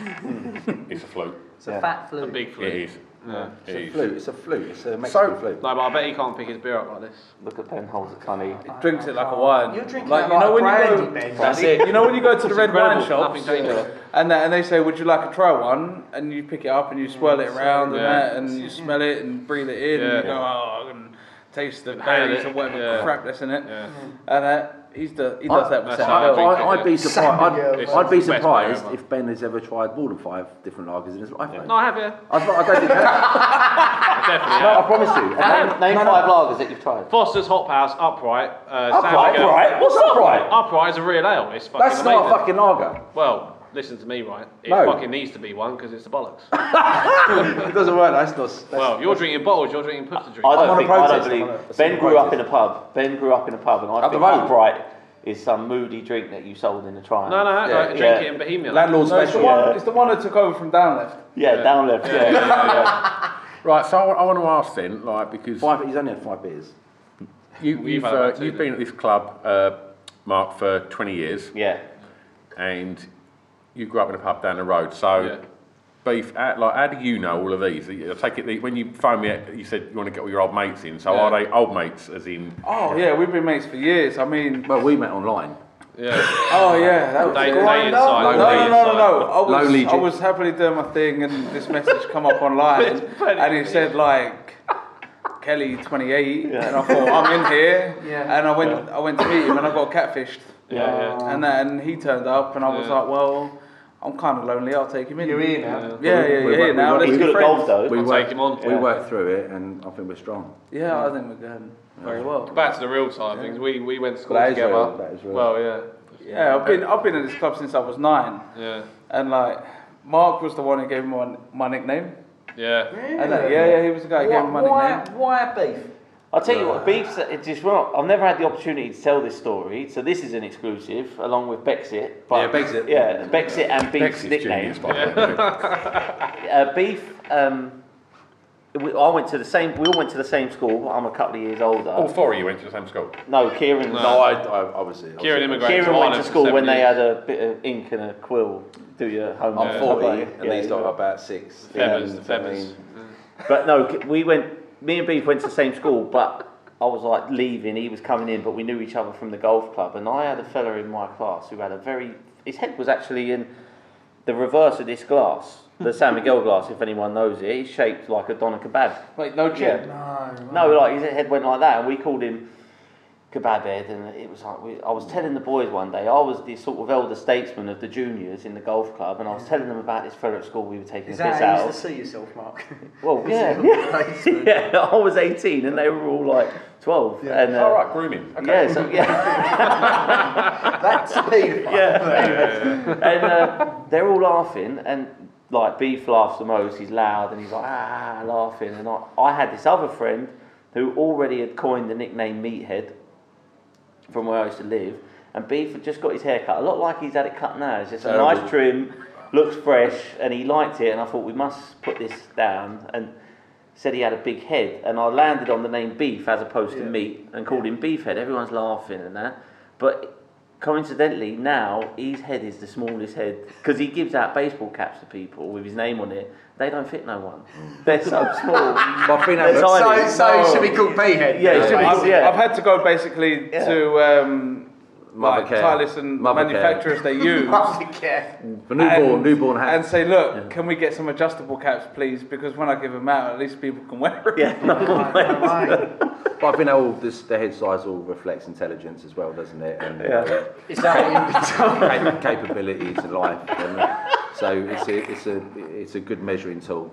it's a flute. It's a fat flute. A big flute. is. Yeah. It's a is. flute. It's a flute. It's a Mexican So- flute. No, but I bet he can't pick his beer up like this. Look at Ben holds a tunny. Drinks it like a wine. You're drinking like that you know like when you brandy, go. Ben. That's it. You know when you go to the It's red wine incredible. shops Nothing and they, and they say, "Would you like to try one?" And you pick it up and you swirl it around and Yeah. that, and you smell it and breathe it in, and you go, "Oh, I can taste the Inhale berries it. or whatever Yeah. crap that's in it." Yeah. And uh, he's the he does that with That's I Bell. drink I, it, I'd be surprised. I'd, I'd be the best beer surprised if Ben has ever tried more than five different lagers in his life. No, I have, yeah. I, I don't think that. Definitely. no, I promise you. Name, name No, no. five lagers that you've tried. Foster's Hop House, upright. Uh, Upright, Miguel- upright. What's upright? Upright is a real ale. It's fucking That's not a fucking lager. Well, listen to me, right? It No. fucking needs to be one because it's the bollocks. it doesn't work. That's not. That's, well, you're drinking bottles, you're drinking put to drink. I I'm don't on a think I don't believe I'm on a- Ben grew up in a pub. Ben grew up in a pub, and I Up the think road. upright is some moody drink that you sold in the trial. No, no, Yeah, like, drink yeah. it in Bohemia. landlord No, it's the special. one. It's the one that took over from down left. Yeah, down left. Yeah, yeah, yeah. Right, so I, want to ask then, like because Five. He's only had five beers. you, We've you've had uh, about two you've been at this club, uh, Mark, for 20 years, yeah. and you grew up in a pub down the road. So, Yeah. beef, how, like, how do you know all of these? I take it that when you phoned me, you said you want to get all your old mates in. So, Yeah. are they old mates, as in? Oh yeah, we've been mates for years. I mean, Well, we met online. Yeah. Oh yeah, that was Day- great. day no, no, no, no, no, no. I was, Lonely I was happily doing my thing, and this message come up online, and it said like Kelly 28, and I thought I'm in here, Yeah. and I went, I went to meet him, and I got catfished. Yeah, yeah. And then he turned up, and I was Yeah. like, well, I'm kind of lonely. I'll take him in. You're here now. Yeah, yeah, We- you're we- here we- now. we- Let's He's good at golf though. We I'll worked, take him on. We Yeah. worked through it, and I think we're strong. Yeah, I think we're going very well. Back to the real side of things. We we went to school That is together. real, that is real. Well, yeah. Yeah, I've been, I've been at this club since I was nine, Yeah. and like, Mark was the one who gave me my, my nickname. Yeah. And, uh, yeah, yeah, he was the guy who gave me my Why, nickname. why beef? I'll tell you what, Beef's it's just well, I've never had the opportunity to tell this story, so this is an exclusive along with Bexit. But Yeah, Bexit. Yeah, Bexit and Beef's Bexit's nickname. genius, by the way. Uh, Beef, um, we, I went to the same. We all went to the same school. I'm a couple of years older. All four of you went to the same school. No, Kieran. No, I, I obviously. Kieran immigrated Kieran went to school seven when they had a bit of ink and a quill. Do your homework. I'm stuff 40, like that. and Yeah, these yeah. lot are about six. Feathers, And, the feathers. But no, we went. Me and Beef went to the same school, but I was like leaving. He was coming in, but we knew each other from the golf club. And I had a fella in my class who had a very. His head was actually in the reverse of this glass, the San Miguel glass. If anyone knows it, it's shaped like a doner kebab. Wait, no chin. No, like his head went like that, and we called him kebab head. And it was like we, I was telling the boys one day. I was the sort of elder statesman of the juniors in the golf club, and I was telling them about this fella at school we were taking Is the piss that how out. you of. used to see yourself, Mark? Well, yeah, yeah. yeah. I was 18 and they were all like 12. And, uh, All right, grooming. Okay. Yeah, so, yeah. That's paedophile. yeah. and uh, they're all laughing, and like Beef laughs the most. He's loud and he's like ah laughing. And I, I had this other friend who already had coined the nickname Meathead from where I used to live. And Beef had just got his hair cut, a lot like he's had it cut now. It's just a nice trim, looks fresh, and he liked it. And I thought we must put this down. And said he had a big head, and I landed on the name Beef as opposed to Meat, and called him Beefhead. Everyone's laughing and that, but coincidentally now his head is the smallest head because he gives out baseball caps to people with his name on it. They don't fit no one. They're so small. I think They're that- tiny. So, so it should be called Beehead. Yeah, it should be. I've, yeah. I've had to go basically Yeah. to um, like Mothercare. Tylis and Mothercare. manufacturers they use. Yeah. For newborn, and, newborn hat. and say, look, can we get some adjustable caps, please? Because when I give them out, at least people can wear them. yeah, no, But I think that all this, the head size all reflects intelligence as well, doesn't it? And Yeah. Is that cap- capabilities in life. And uh, so it's a, it's a, it's a good measuring tool.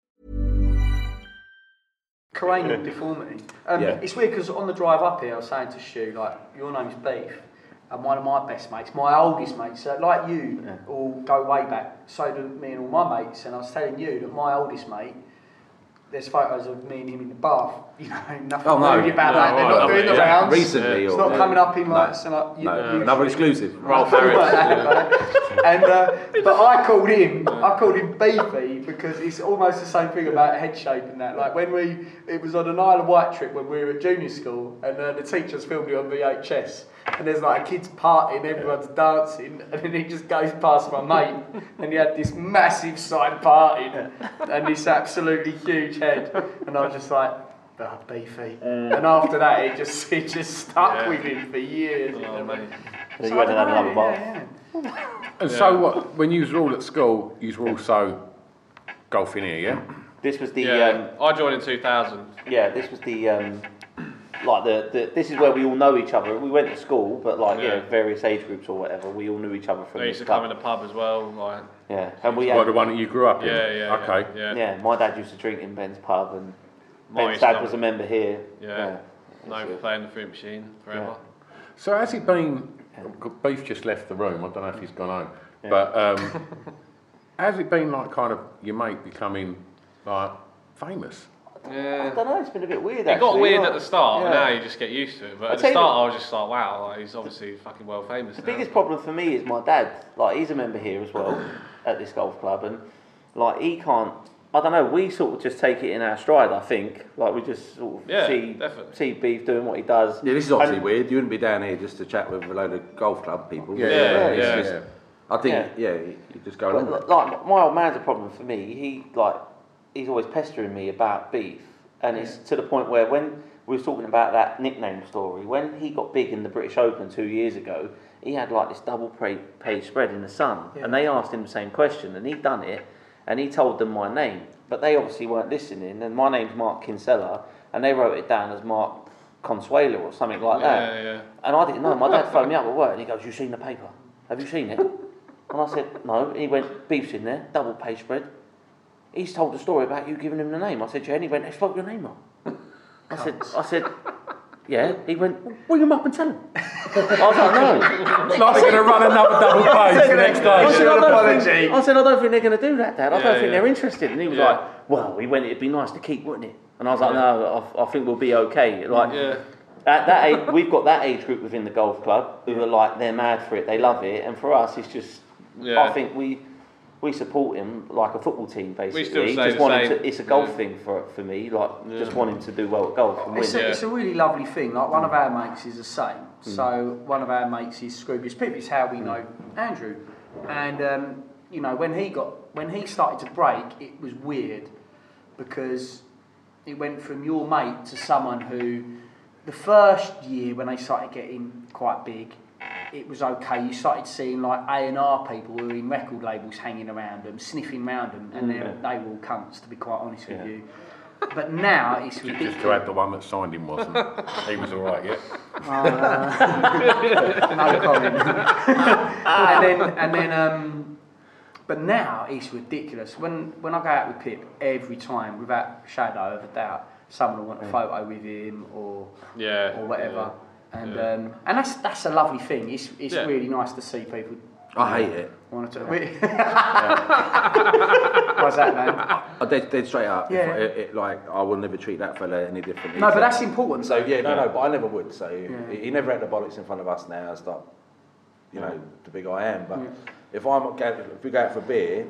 Cranial deformity. Um, Yeah. It's weird because on the drive up here, I was saying to Stu, like, your name's Beef, and one of my best mates, my oldest mates, so like you, all go way back. So do me and all my mates. And I was telling you that my oldest mate, there's photos of me and him in the bath. You know, nothing Oh, no. really about No, that. They're not doing the rounds. Recently it's not coming up in like, some, like you- No, you- another exclusive. Ralph and uh, but I called him, I called him Beefy because it's almost the same thing about head shape and that. Like when we, it was on an Isle of Wight trip when we were at junior school, and uh, the teachers filmed it on VHS. And there's like a kids party and everyone's dancing, and then he just goes past my mate, and he had this massive side party and this absolutely huge head, and I was just like. Ah, beefy. And after that, it just it just stuck Yeah. with him for years. you know, mate. You So went and had another know, bath. yeah, yeah. And so what? When you were all at school, you were also golfing here, yeah? This was the Yeah, um, I joined in 2000. yeah. This was the um, like the, the this is where we all know each other. We went to school, but like you Yeah. know various age groups or whatever. We all knew each other from I this used to club. come in the pub as well. Like, Yeah, and we What, had the one that you grew up in? Yeah, yeah, Okay. yeah. yeah. My dad used to drink in Ben's pub, and Mine Ben's dad come- was a member here. yeah. No playing the fruit machine forever. So has it been? Beef just left the room. I don't know if he's gone home, Yeah. but um, has it been like kind of your mate becoming like famous? Yeah. I don't know. It's been a bit weird. It got weird like- at the start, and yeah. now you just get used to it. But I'll at the start, what- I was just like, wow, like, he's obviously fucking well famous The now. biggest problem for me is my dad. Like he's a member here as well at this golf club, and like he can't. I don't know. We sort of just take it in our stride. I think. Like we just sort of Yeah, see definitely. see Beef doing what he does. Yeah, this is obviously And- weird. You wouldn't be down here just to chat with a load of golf club people. Yeah, It's yeah, yeah, just- yeah. I think, Yeah. yeah, you you just go along with it. like my old man's a problem for me. He like he's always pestering me about beef, and it's to the point where when we were talking about that nickname story, when he got big in the British Open two years ago, he had like this double pa- page spread in the Sun, and they asked him the same question, and he'd done it, and he told them my name, but they obviously weren't listening, and my name's Mark Kinsella, and they wrote it down as Mark Consuelo or something like that. Yeah, yeah. And I didn't know. My dad phoned me up at work and he goes, You seen the paper? Have you seen it? And I said, No. And he went, Beef's in there, double page spread. He's told the story about you giving him the name. I said, Yeah. And he went, They spoke your name wrong. I said, I said, Yeah. He went, well, Bring him up and tell him. I was like, No. Like going to run another double I the next I said, I day. don't think, I said, I don't think they're going to do that, Dad. I Yeah, don't think yeah. they're interested. And he was Yeah. like, Well, he went, It'd be nice to keep, wouldn't it? And I was like, No, I, I think we'll be okay. Like, Yeah. at that age, we've got that age group within the golf club who are like they're mad for it, they love it, and for us, it's just. I think we we support him like a football team basically. still say just the want him same. to, it's a golf Yeah. thing for for me, like just want him to do well at golf and win. It's a, it's a really lovely thing. Like one of our mates is the same. Mm. So one of our mates is Scroobius Pip. Is how we know Andrew, and um, you know when he got when he started to break, it was weird because it went from your mate to someone who the first year when they started getting quite big. It was okay. You started seeing like A and R people who were in record labels hanging around them, sniffing around them, and they're they were all cunts. To be quite honest with you, but now it's ridiculous. Just to add, the one that signed him wasn't. he was all right, yeah. Uh, no comment. and then, and then, um, but now it's ridiculous. When when I go out with Pip, every time, without shadow of a doubt, someone will want a photo with him or Yeah. or whatever. And Yeah. um, and that's that's a lovely thing. It's it's Yeah. really nice to see people. I hate it. Want to? Why's that, man? I dead, dead straight up. If Yeah. I- it, it, like I will never treat that fella any differently. No, but that's important. So yeah, no, no, but I never would. So Yeah. he, he never had the bollocks in front of us now. As that, you know, the big I am. But Yeah. if I'm going, if we go out for beer,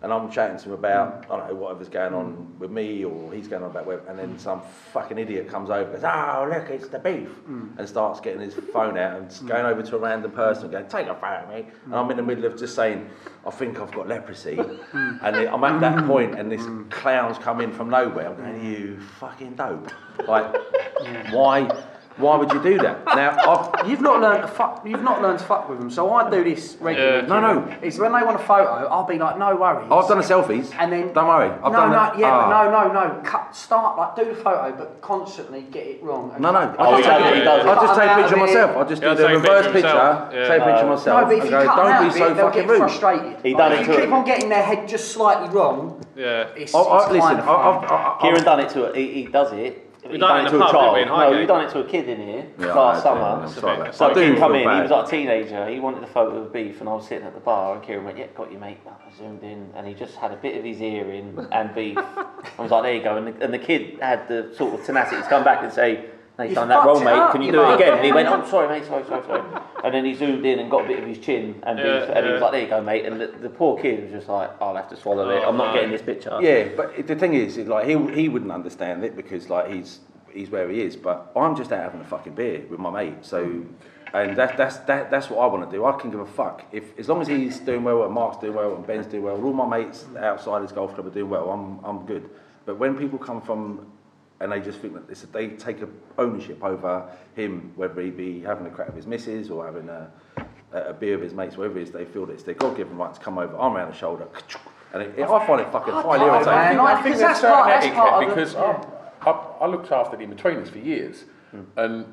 and I'm chatting to him about I don't know whatever's going on with me or he's going on about web, and then some fucking idiot comes over and goes, "Oh look, it's the beef," mm. and starts getting his phone out and just going over to a random person and going, "Take a photo of me," and I'm in the middle of just saying, "I think I've got leprosy," mm. and then I'm at that point, and this clown's come in from nowhere. I'm going, "You fucking dope!" Like, why? Why would you do that? Now, I've, You've not learned to fuck. You've not learned to fuck with them. So I do this regularly. Yeah. No, no. It's when they want a photo, I'll be like, no worries. I've done the selfies. And then Don't worry. I've no, done no, that. yeah, Ah. but no, no, no. Cut, start like do the photo, but constantly get it wrong. No, no. Oh, I he just, does take, he it. I just take a picture of them myself. of I just He'll do the reverse picture picture, himself, yeah. take a picture of No, myself, but if and you cut don't out be so they'll fucking get rude. frustrated. He Like, done if it you keep on getting their head just slightly wrong. Yeah. It's, I, I, it's listen, I, of I. I, I, Kieran done it to he, he does it he We done done it it to a the pub, didn't child. we, in No, Highgate? you done it to a kid in here Yeah, last had, summer. I'm sorry about that. So I do he come feel in, he was like a teenager. He wanted a photo of beef, and I was sitting at the bar, and Kieran went, "Yeah, got you, mate." I zoomed in, and he just had a bit of his ear in and beef. I was like, "There you go." And the, and the kid had the sort of tenacity to come back and say. No, done that fucked wrong, it mate. up, Can you you do it again? And he went, "Oh, sorry, mate. Sorry, sorry, sorry." And then he zoomed in and got a bit of his chin and beef, Yeah, and he was like, "There you go, mate." And the, the poor kid was just like, "I'll have to swallow it. Oh, I'm not no. getting this picture." Yeah, but the thing is, it, like he he wouldn't understand it because like he's he's where he is. But I'm just out having a fucking beer with my mate. So, and that that's that that's what I want to do. I can give a fuck if as long as he's doing well, and Mark's doing well, and Ben's doing well, and all my mates outside his golf club are doing well. I'm I'm good. But when people come from and they just think that this, they take a ownership over him, whether he be having a crack with his missus or having a, a beer with his mates, whatever it is, they feel that it's their God-given right to come over, arm around the shoulder, and it, I find it fucking highly I irritating. think, I think that's certain part- that's etiquette part of the- because I, I, I looked after the Inbetweeners for years, and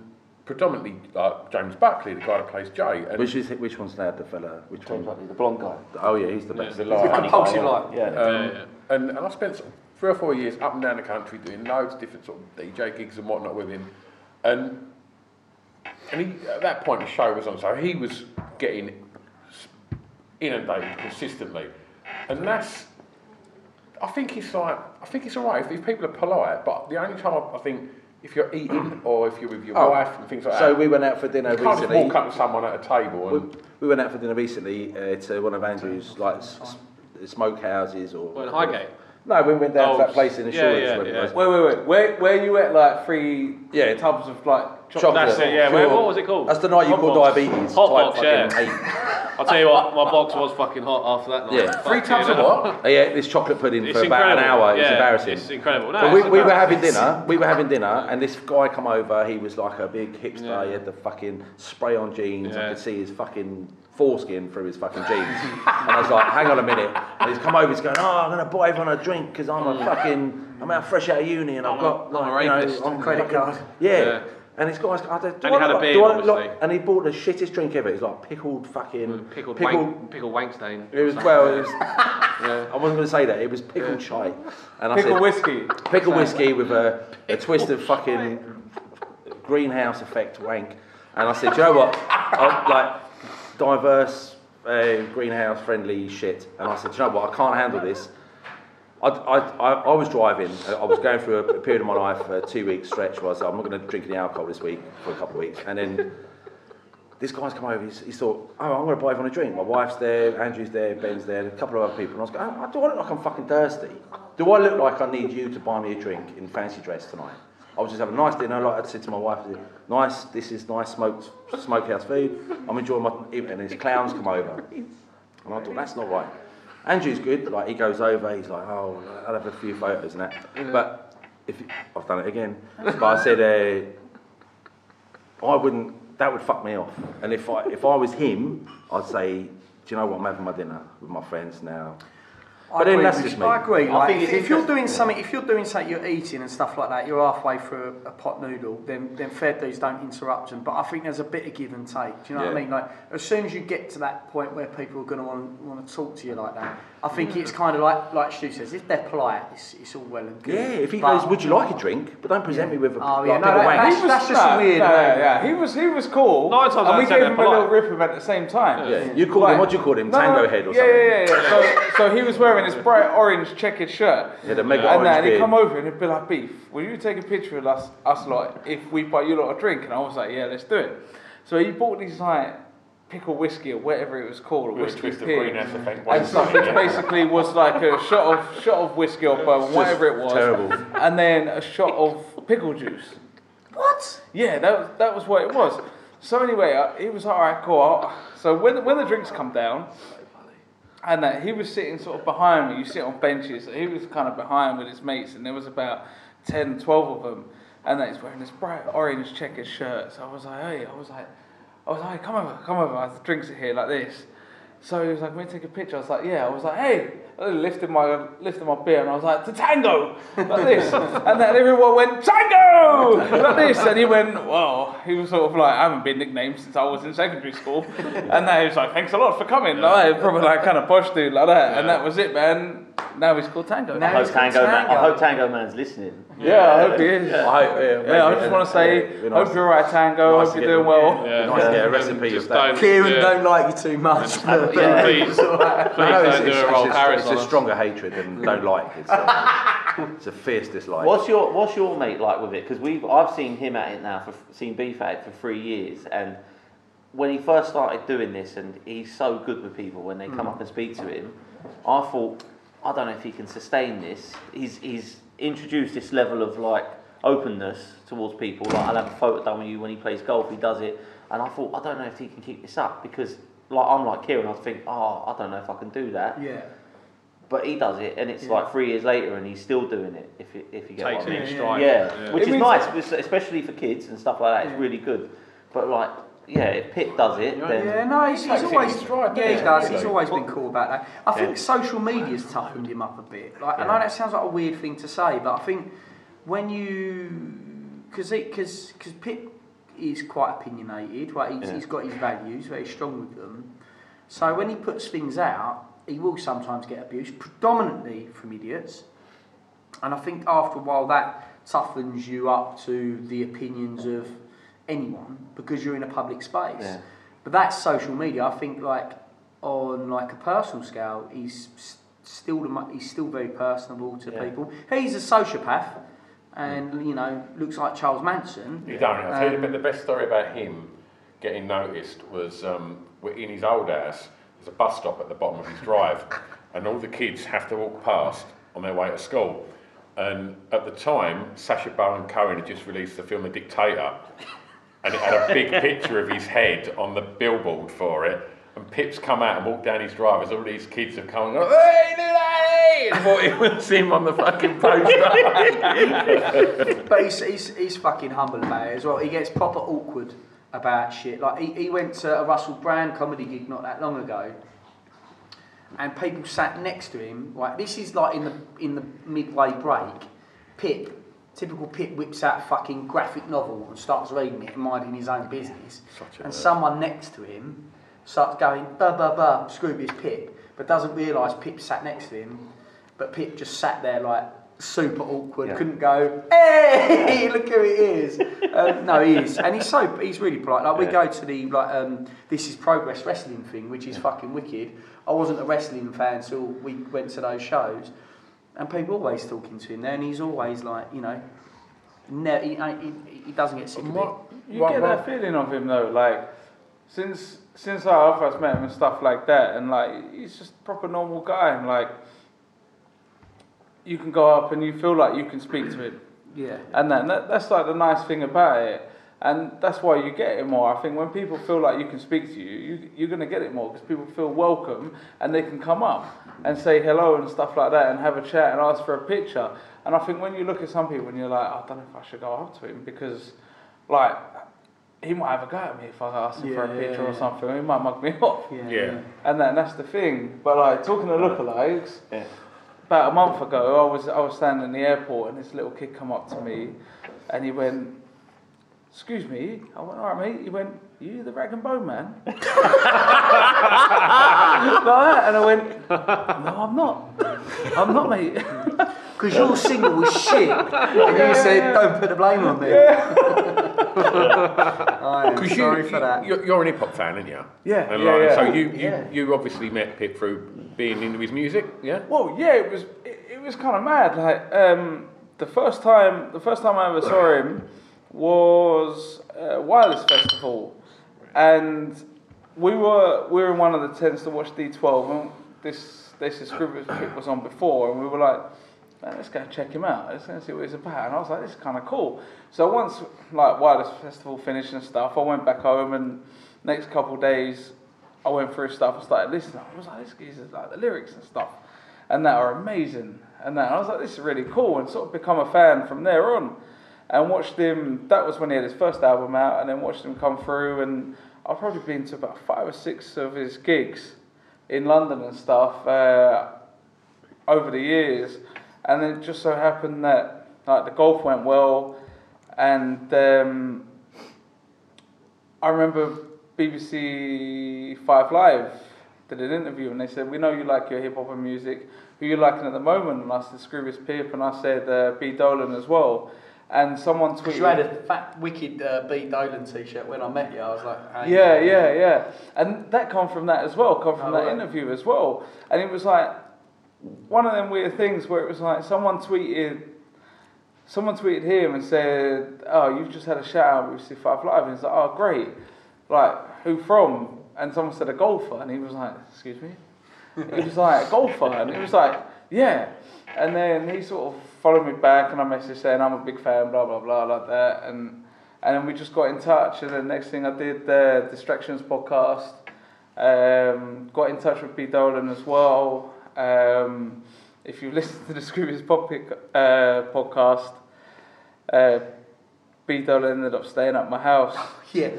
predominantly uh, James Buckley, the guy that plays Jay. And Which is which one's now the fella? Which James one? Buckley, the blonde guy. Oh yeah, he's the best. the liar. Compulsive like. Yeah. Um, And, and I spent sort of three or four years up and down the country doing loads of different sort of DJ gigs and whatnot with him. And and he, at that point the show was on, so he was getting s- inundated consistently. And that's, I think it's like, I think it's alright if, if people are polite, but the only time I, I think if you're eating or if you're with your Oh, wife and things like so that. So we went out for dinner you can't just walk up to someone at a table We, and. we went out for dinner recently uh, to one of Andrew's like s- s- smoke houses or. Well, in Highgate. No, we went down Oh, to that place in the yeah, yeah, yeah. Wait, wait, wait. Where, where you at like three Yeah. tubs of like chocolate? That's it, yeah. What was it called? That's the night you box. diabetes. Hot box, yeah. I'll tell you what, my box was fucking hot after that night. Yeah. Three tubs of what? Uh, yeah, this chocolate pudding It's for about an hour. It's Yeah, embarrassing. It's incredible. No, But we, it's we were having dinner. We were having dinner, and this guy come over. He was like a big hipster. He had the fucking spray on jeans. I could see his fucking foreskin through his fucking jeans. and I was like, "Hang on a minute." And he's come over. He's going, "Oh, I'm gonna buy everyone a drink because I'm a mm. fucking. I'm out fresh out of uni, and I've got I'm a like, you know. I'm Credit card. Yeah. Yeah. And this guy's, I don't, do And I he had a like- beard, do I look like- obviously. and he bought the shittest drink ever. It was like pickled fucking mm, Pickled, pickled wank, pickled wank stain. it was well. It was, I wasn't going to say that. It was pickled chai, and I Pickle said whiskey. pickle whiskey with a, a twist of fucking greenhouse effect wank. And I said, Do you know what? I, like diverse, uh, greenhouse friendly shit. And I said, you know what? I can't handle this. I, I, I, I was driving. uh, I was going through a period of my life, a two week stretch, where I said, I'm not going to drink any alcohol this week for a couple of weeks. And then this guy's come over, he's, he thought, oh, I'm going to buy everyone a drink. My wife's there, Andrew's there, Ben's there, a couple of other people. And I was going, oh, do I look like I'm fucking thirsty? Do I look like I need you to buy me a drink in fancy dress tonight? I was just having a nice dinner, like I said to my wife, nice, this is nice smoked smokehouse food. I'm enjoying my, and these clowns come over. And I thought, that's not right. Andrew's good, like he goes over, he's like, oh, I'll have a few photos and that. But if I've done it again. But I said, uh, I wouldn't. That would fuck me off. And if I if I was him, I'd say, do you know what? I'm having my dinner with my friends now. I But then agree that's just me. I agree. I Like, think if, if you're doing interesting. something, if you're doing something, you're eating and stuff like that, you're halfway through a, a pot noodle. Then, then fair dues don't interrupt them. But I think there's a bit of give and take. Do you know what I mean? Like as soon as you get to that point where people are going to want want to talk to you like that, I think it's kind of like like Stu says, if they're polite, it's, it's all well and good. Yeah, if he But- goes, would you like a drink? But don't present me with a Oh, yeah, bit no, that- wank. that's- that's just no, weird, No, man. yeah, he was he was cool. Nine times out and we gave him they're a little rip him at the same time. Yeah, you called him. What do you call him? Tango head or something? Yeah, yeah, yeah. So, so he was wearing this bright orange checkered shirt. Yeah, the mega and orange then he'd come over and he'd be like, "Beef, will you take a picture of us, us lot, if we buy you a lot a drink?" And I was like, "Yeah, let's do it." So he bought these like pickle whiskey or whatever it was called, a With whiskey twist of pig, greenhouse effect and wank stuff, which basically was like a shot of shot of whiskey or bourbon, whatever it was, terrible. and then a shot of pickle juice. What? Yeah, that was, that was what it was. So anyway, uh, he was all right, cool. So when when the drinks come down, and uh, he was sitting sort of behind me. You sit on benches. He was kind of behind with his mates, and there was about 10, 12 of them. And that he's wearing this bright orange checkered shirt. So I was like, hey, I was like, I was like, come over, come over. The drinks are here like this. So he was like, "Can we take a picture?" I was like, "Yeah." I was like, "Hey," I lifted my lifted my beer, and I was like, "To tango," like this, and then everyone went tango! Like this, and he went, "Well," he was sort of like, "I haven't been nicknamed since I was in secondary school," and then he was like, "Thanks a lot for coming," like probably like kind of posh dude like that, and that was it, man. Now he's called Tango. I hope Tango, Man, I hope Tango Man's listening. Yeah, I hope he is. Yeah. I hope, yeah, Yeah, I just want to say, yeah, it'd hope you're alright, Tango. nice hope you're doing well. yeah, nice to get a recipe of that. Kieran yeah. don't like you too much. but- Yeah. Please, please No, no, don't it's, do a roll it's, it's a stronger hatred than don't like. It's a, it's a fierce dislike. What's your What's your mate like with it? Because we've I've seen him at it now for seen Beef at it for three years, and when he first started doing this, and he's so good with people when they come Mm. up and speak to him, I thought I don't know if he can sustain this. He's he's introduced this level of like openness towards people. Like I'll have a photo done with you when he plays golf. He does it, and I thought I don't know if he can keep this up because like I'm like Kieran. I think oh I don't know if I can do that. Yeah. But he does it, and it's Yeah. like three years later, and he's still doing it. If you, if you get Takes what I mean. in stride. Yeah, Yeah. which It is means- nice, especially for kids and stuff like that. It's really good. But like, yeah, if Pip does it, then Yeah, no, he's, he's takes it in always stride, yeah, he does. He's always been cool about that. I think social media's toughened him up a bit. Like, I know that sounds like a weird thing to say, but I think when you because because because Pip is quite opinionated, right? He's, Yeah. he's got his values, very strong with them. So when he puts things out, he will sometimes get abuse, predominantly from idiots. And I think after a while that toughens you up to the opinions of anyone because you're in a public space. Yeah. But that's social media. I think like on like a personal scale, he's still the, he's still very personable to Yeah. people. He's a sociopath, and you know looks like Charles Manson. You don't. I'll tell you Um, the, the best story about him getting noticed was um, we're in his old house. There's a bus stop at the bottom of his drive, and all the kids have to walk past on their way to school. And at the time, Sacha Baron Cohen had just released the film The Dictator, and it had a big picture of his head on the billboard for it. And Pip's come out and walked down his drive as all these kids have come and gone, hey, Harry! And thought it was him on the fucking poster. but he's, he's, he's fucking humble about it as well. He gets proper awkward about shit. Like he, he went to a Russell Brand comedy gig not that long ago, and people sat next to him. Like this is like in the in the midway break. Pip, typical Pip, whips out a fucking graphic novel and starts reading it and minding his own business. Such a and nerd. someone next to him starts going bah bah bah, Scroobius Pip, but doesn't realise Pip sat next to him. But Pip just sat there like super awkward, Yeah. couldn't go, hey, look who it is. Um, no, he is, and he's so he's really polite. Like we Yeah. go to the like um, this is progress wrestling thing, which is fucking wicked. I wasn't a wrestling fan until we went to those shows, and people always talking to him there, and he's always like, you know, ne- he, he, he doesn't get sick of it. You get that feeling of him though, like since since I first met him and stuff like that, and like he's just a proper normal guy, and like you can go up and you feel like you can speak to him, Yeah. and then that, that's like the nice thing about it, and that's why you get it more. I think when people feel like you can speak to you, you you're gonna get it more because people feel welcome and they can come up and say hello and stuff like that and have a chat and ask for a picture. And I think when you look at some people and you're like, I don't know if I should go up to him because, like, he might have a go at me if I ask him for a picture yeah, or something. He might mug me off. Yeah. Yeah. And then that's the thing. But like talking to lookalikes, Yeah. about a month ago, I was I was standing in the airport and this little kid come up to me, and he went, "Excuse me." I went, "All right, mate." He went, "You the Rag'n'Bone Man?" like that, and I went, "No, I'm not. I'm not, mate." Because you're single as shit, and you said, "Don't put the blame on me." I am Because sorry you, for that. You're, you're an hip hop fan, aren't you? Yeah, And yeah, like, yeah. So you, you, Yeah. you obviously met Pip through being into his music, yeah? Well, yeah, it was it, it was kind of mad. Like um, the first time the first time I ever saw him was uh, Wireless Festival, and we were we were in one of the tents to watch D12, and this this Scroobius Pip was on before, and we were like. Let's go check him out. Let's go see what he's about. And I was like, this is kind of cool. So once like Wireless Festival finished and stuff, I went back home and next couple days I went through stuff and started listening. I was like, this is like the lyrics and stuff, and that are amazing. And that I was like, this is really cool, and sort of become a fan from there on. And watched him. That was when he had his first album out, and then watched him come through. And I've probably been to about five or six of his gigs in London and stuff uh, over the years. And it just so happened that like the golf went well, and um, I remember BBC Five Live did an interview and they said, "We know you like your hip hop and music. Who you liking at the moment?" And I said, "Scroobius Pip," and I said, uh, "B Dolan as well." And someone tweeted. You had a fat, wicked uh, B Dolan t-shirt when I met you. I was like, hey. Yeah, yeah, yeah. And that come from that as well, come from Oh, that right. interview as well. And it was like one of them weird things where it was like someone tweeted someone tweeted him and said, Oh, you've just had a shout out with C5 Live and he's like, Oh great. Like, who from? And someone said a golfer and he was like, Excuse me? He was like, a golfer and he was like, Yeah. And then he sort of followed me back and I messaged saying I'm a big fan, blah blah blah like that and and then we just got in touch and the next thing I did the Distractions podcast. Um, got in touch with B Dolan as well. Um, if you listen to the Scroobius uh, podcast, uh, B Dolan ended up staying at my house. Yeah.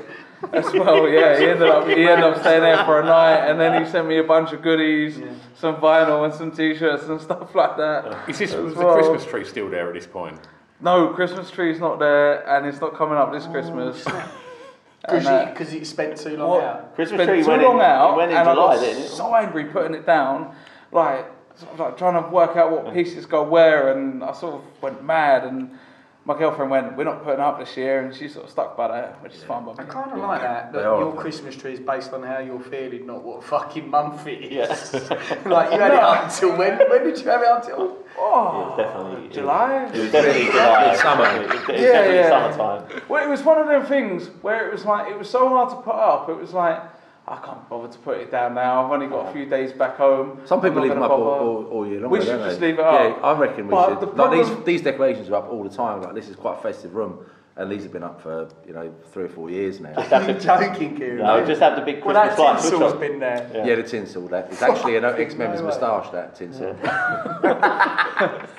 As well, yeah. He ended up he ended up staying there for a night, and then he sent me a bunch of goodies, some vinyl and some T-shirts and stuff like that. Is this as was the. Christmas tree still there at this point? No, Christmas tree's not there, and it's not coming up this Christmas. Because And, uh, because it spent too long What? out. Christmas Spent tree too went long in- out, went in and July, I got didn't it? so angry putting it down, like, sort of like trying to work out what pieces go where, and I sort of went mad. And my girlfriend went, "We're not putting up this year," and she sort of stuck by that, which is fine by me. I kind of like that. That They are. your Christmas tree is based on how you're feeling, not what fucking month it is. Yes. like you had it up until when? When did you have it up until? Oh, definitely. July. It was definitely July. Summer. It was, it was Yeah, definitely yeah. summertime. Well, it was one of them things where it was like it was so hard to put up. It was like I can't bother to put it down now. I've only got a few days back home. Some people I'm leave them up gonna all, bother. all, all year long. We though, should just they? leave it up. Yeah, I reckon we But should. the like these, these decorations are up all the time. Like this is quite a festive room, and these have been up for you know three or four years now. Are you joking, Kieran? No, just have the big Well, Christmas that lights. tinsel's switch on. been there. Yeah, the tinsel. That it's actually an ex-member's No moustache. That tinsel.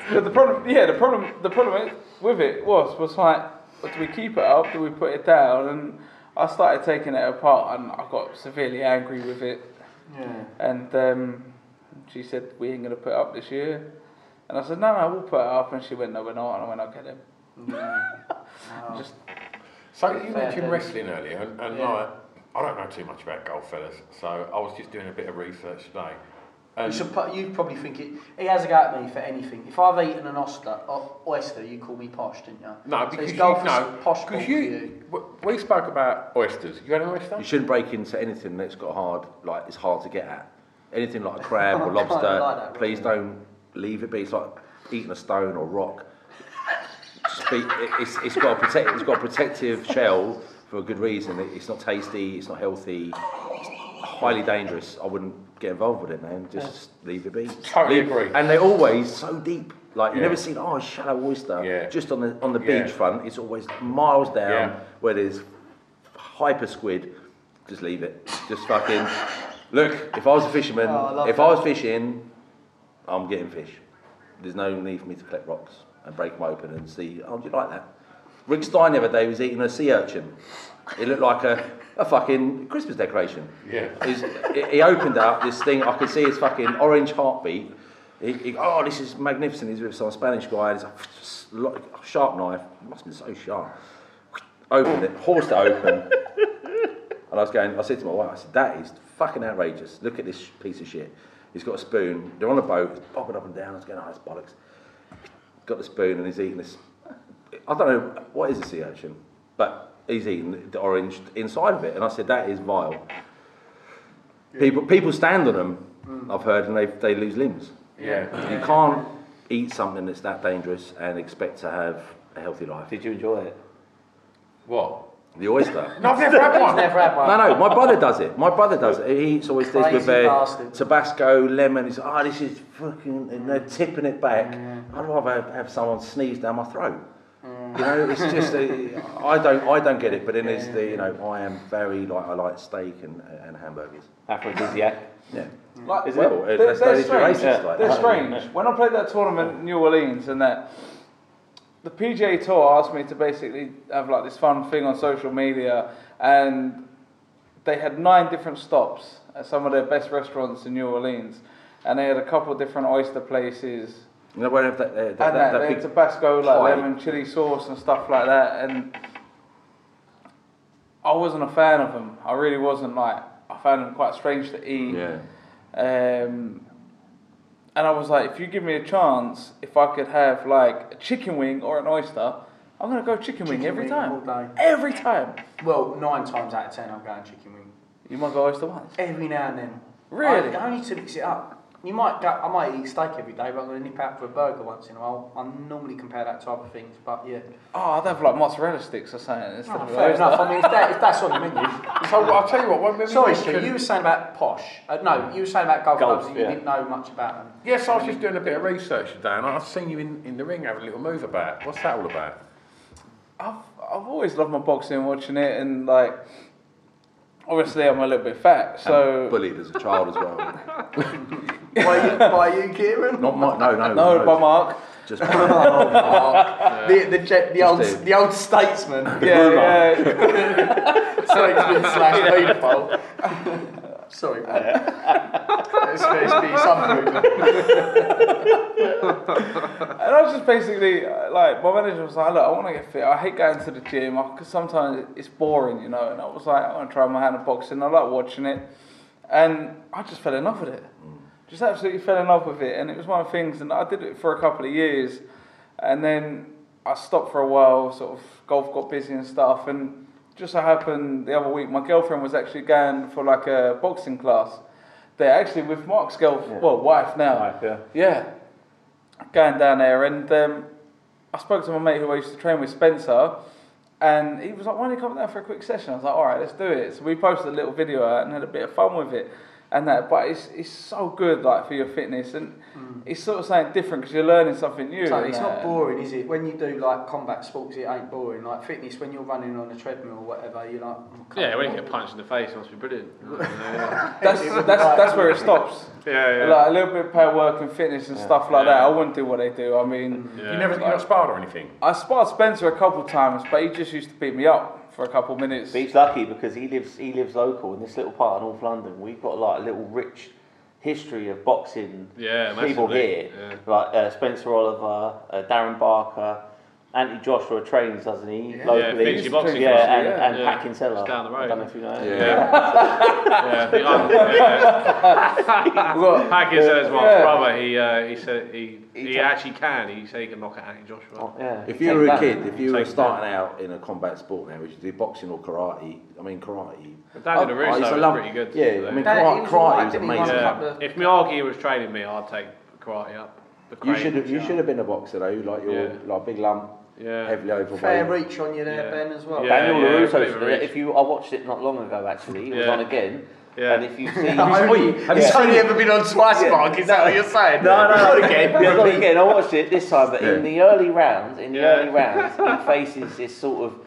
But the problem, yeah, the problem, the problem with it was was like, do we keep it up? Do we put it down? And I started taking it apart, and I got severely angry with it. Yeah. And um, she said, "We ain't gonna put it up this year." And I said, "No, no, we'll put it up." And she went, "No, we're not." And I went, "Okay then." Just So you mentioned wrestling earlier, and, and Yeah. like, I don't know too much about golf, fellas. So I was just doing a bit of research today. And You, should, put- you probably think it. He has a go at me for anything. If I've eaten an oyster, oyster, you call me posh, didn't you? no, So because is you golf a no, posh because you, you. we spoke about oysters. You had an oyster? You shouldn't break into anything that's got hard, like it's hard to get at. Anything like a crab or lobster, like that, please don't leave it be. It's like eating a stone or rock. Just be, it- it's, it's got a protect, it's got a protective shell for a good reason. It, it's not tasty, it's not healthy, it's highly dangerous. I wouldn't get involved with it, man. Just leave it be. Totally Leave- agree. And they're always so deep. Like you Yeah. never seen oh a shallow oyster. Yeah. Just on the on the Yeah. beach front, it's always miles down Yeah. where there's hyper squid. Just leave it. Just fucking look. If I was a fisherman, Oh, I if that. I was fishing, I'm getting fish. There's no need for me to collect rocks and break them open and see. Oh, do you like that? Rick Stein the other day was eating a sea urchin. It looked like a, a fucking Christmas decoration. Yeah. He's, he opened up this thing. I could see his fucking orange heartbeat. He, he, oh, this is magnificent. He's with some Spanish guy. He's a sharp knife. It must have been so sharp. Opened it, horsed it open. And I was going, I said to my wife, I said, that is fucking outrageous. Look at this piece of shit. He's got a spoon. They're on a boat, it's bobbing up and down. I was going, oh, that's bollocks. Got the spoon and he's eating this. I don't know, what is a sea urchin? But he's eating the orange inside of it. And I said, that is vile. People, people stand on them, I've heard, and they, they lose limbs. Yeah. You can't eat something that's that dangerous and expect to have a healthy life. Did you enjoy it? What? The oyster. No, I've never had one. Never had one. No, no, my brother does it. My brother does it. He eats oysters with Crazy uh. Tabasco, lemon. He's like, oh, this is fucking, and they're tipping it back. I'd rather have, have someone sneeze down my throat. You know, it's just, uh, I don't, I don't get it. But then there's the, you know, I am very like, I like steak and, and hamburgers. Aphrodisiac. Yeah. Yeah. Like, Is it? Well, they're, that's they're strange. racist like they're that. strange. When I played that tournament in New Orleans and that, the PGA Tour asked me to basically have like this fun thing on social media, and they had nine different stops at some of their best restaurants in New Orleans, and they had a couple of different oyster places. You know, where have that, that, and that, that, that big had Tabasco, like pie. lemon chili sauce and stuff like that, and I wasn't a fan of them. I really wasn't like. I found them quite strange to eat. Yeah. Um, and I was like, if you give me a chance, if I could have like a chicken wing or an oyster, I'm gonna go chicken, wing every wing time. all day. Every time. Well, nine times out of ten, I'm going chicken wing. You might go oyster once. Every now and then. Really? I, only to mix it up. You might go. I might eat steak every day, but I'm going to nip out for a burger once in a while. I normally compare that to other things, but yeah. Oh, I'd have like mozzarella sticks or something instead Oh, fair oyster. enough. I mean, if, that, if that's on the menu. So I'll tell you what. When, when Sorry, we Stu, you were saying about posh. Uh, no, you were saying about golf, Golf, clubs and you didn't know much about them. Yes, I was just doing a bit of research today, and I've seen you in, in the ring having a little move about. What's that all about? I've I've always loved my boxing, and watching it, and like obviously I'm a little bit fat, so And bullied as a child as well. by, you, by you, Kieran? Not my, no, no, no, by Mark. Just Oh, Mark. The, the, jet, the, old, Just the old statesman. Yeah, statesman slash paedophile. Sorry, mate. It's, it's be something. and I was just basically uh, like, my manager was like, look, I want to get fit. I hate going to the gym because sometimes it's boring, you know. And I was like, I want to try my hand at boxing. I like watching it, and I just fell in love with it. Just absolutely fell in love with it, and it was one of the things. And I did it for a couple of years, and then I stopped for a while. Sort of golf got busy and stuff, and just so happened the other week, my girlfriend was actually going for like a boxing class. There, actually, with Mark's girlfriend, well, wife now. Wife, yeah. Yeah, going down there, and um, I spoke to my mate who I used to train with, Spencer, and he was like, "Why don't you come down for a quick session?" I was like, "All right, let's do it." So we posted a little video out and had a bit of fun with it, and that. But it's it's so good, like for your fitness, and mm. it's sort of something different because you're learning something new. So it's not boring, is it? When you do like combat sports, it ain't boring. Like fitness, when you're running on a treadmill or whatever, you're like, oh, Yeah, when you get punched in the face, it must be brilliant. That's that's that's where it stops. Yeah, yeah. Like a little bit of power work and fitness and Yeah. stuff like Yeah. that. I wouldn't do what they do. I mean, mm. You never you not sparred or anything? I sparred Spencer a couple of times, but he just used to beat me up for a couple of minutes. Beef's lucky because he lives he lives local in this little part of North London. We've got like a little rich history of boxing Yeah, people massively, here. yeah. Like uh, Spencer Oliver, uh, Darren Barker, Anthony Joshua trains, doesn't he? Yeah. Locally. Yeah, Boxing yeah, Club, and, yeah. and Yeah. Pat Kinsella. Just down the road. I don't know if you know. him. Yeah. yeah. yeah. Hackett says my Yeah. brother. He uh, he said he he actually can. He said he can knock out Anthony Joshua. yeah. If you were a Take kid, if you were Take starting out in a combat sport now, would you do boxing or karate? I mean, karate. But Daniel I- I used Russo to was pretty good. Yeah, I mean, Dan- karate, was karate was amazing. Yeah. If Miyagi was training me, I'd take karate up. You should have, you should have been a boxer though. Like you're Yeah. like big lump, Yeah. heavily overweight. fair reach on you there, Yeah. Ben, as well. Yeah. Daniel yeah, LaRusso, bit of a reach. if you, I watched it not long ago actually, it was Yeah. on again. Yeah. And if you see. Have you only ever been on twice, Yeah. Mark? Is that what you're saying? No, no, no. Not again. Yeah, not again. I watched it this time, but Yeah. in the early rounds, in the Yeah. early rounds, he faces this sort of.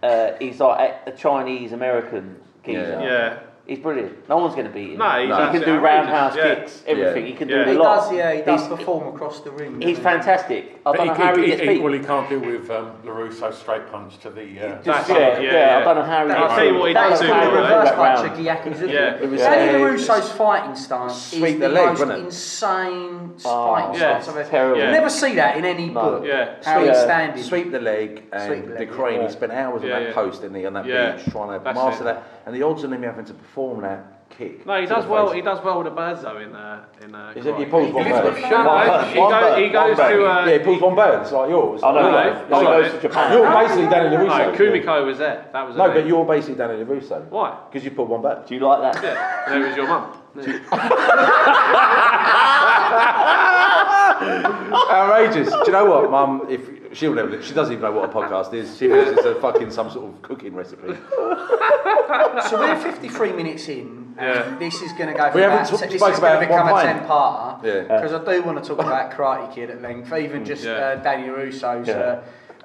Uh, he's like a, a Chinese American geezer. Yeah. He's brilliant. No one's going to beat him. No, he's he can do roundhouse Yeah. kicks, everything. Yeah. He can do He a lot. He does, yeah, he does He's- perform across the ring. He's fantastic. I But don't know he, how he he, gets beat. equally can't deal with um, LaRusso straight punch to the. Uh, That's yeah, yeah, yeah, yeah. I don't know how he I'll gets tell you beat. what he does is do, the reverse punch round. of Giaki's, isn't Yeah. it? It was, Danny uh, LaRusso's fighting stance Sweep is the the, most insane Oh, fighting stance I've ever terrible. You Yeah. never see that in any book. Yeah. How Yeah. he's standing. Sweep the leg and the the crane. He spent hours on that post, didn't he, on that beach trying to master that. And the odds of him having to perform that kick. No, he does well. He does well with a birds though in uh, in uh, Is it he pulls one He bird? lifts the shot, One no, bird, He goes. He one goes bird. to. Uh, yeah, he pulls one bird. It's like yours. I know, No, no, no, no, he goes to Japan. You're basically Danny no, LaRusso. Kumiko was there. That was. No, but name. you're basically Danny LaRusso. Why? Because you pulled one bird. Do you like that? Yeah, and it was your mum. Outrageous. Do you know what, Mum? If she'll never, she doesn't even know what a podcast is. She thinks it's a fucking some sort of cooking recipe. So we're 53 minutes in, Yeah. and this is going to go for We haven't about, talked- this spoke is going about to become one a pint. 10-parter, Yeah. because I do want to talk about Karate Kid at length, even just Yeah. uh, Danny Russo's Yeah.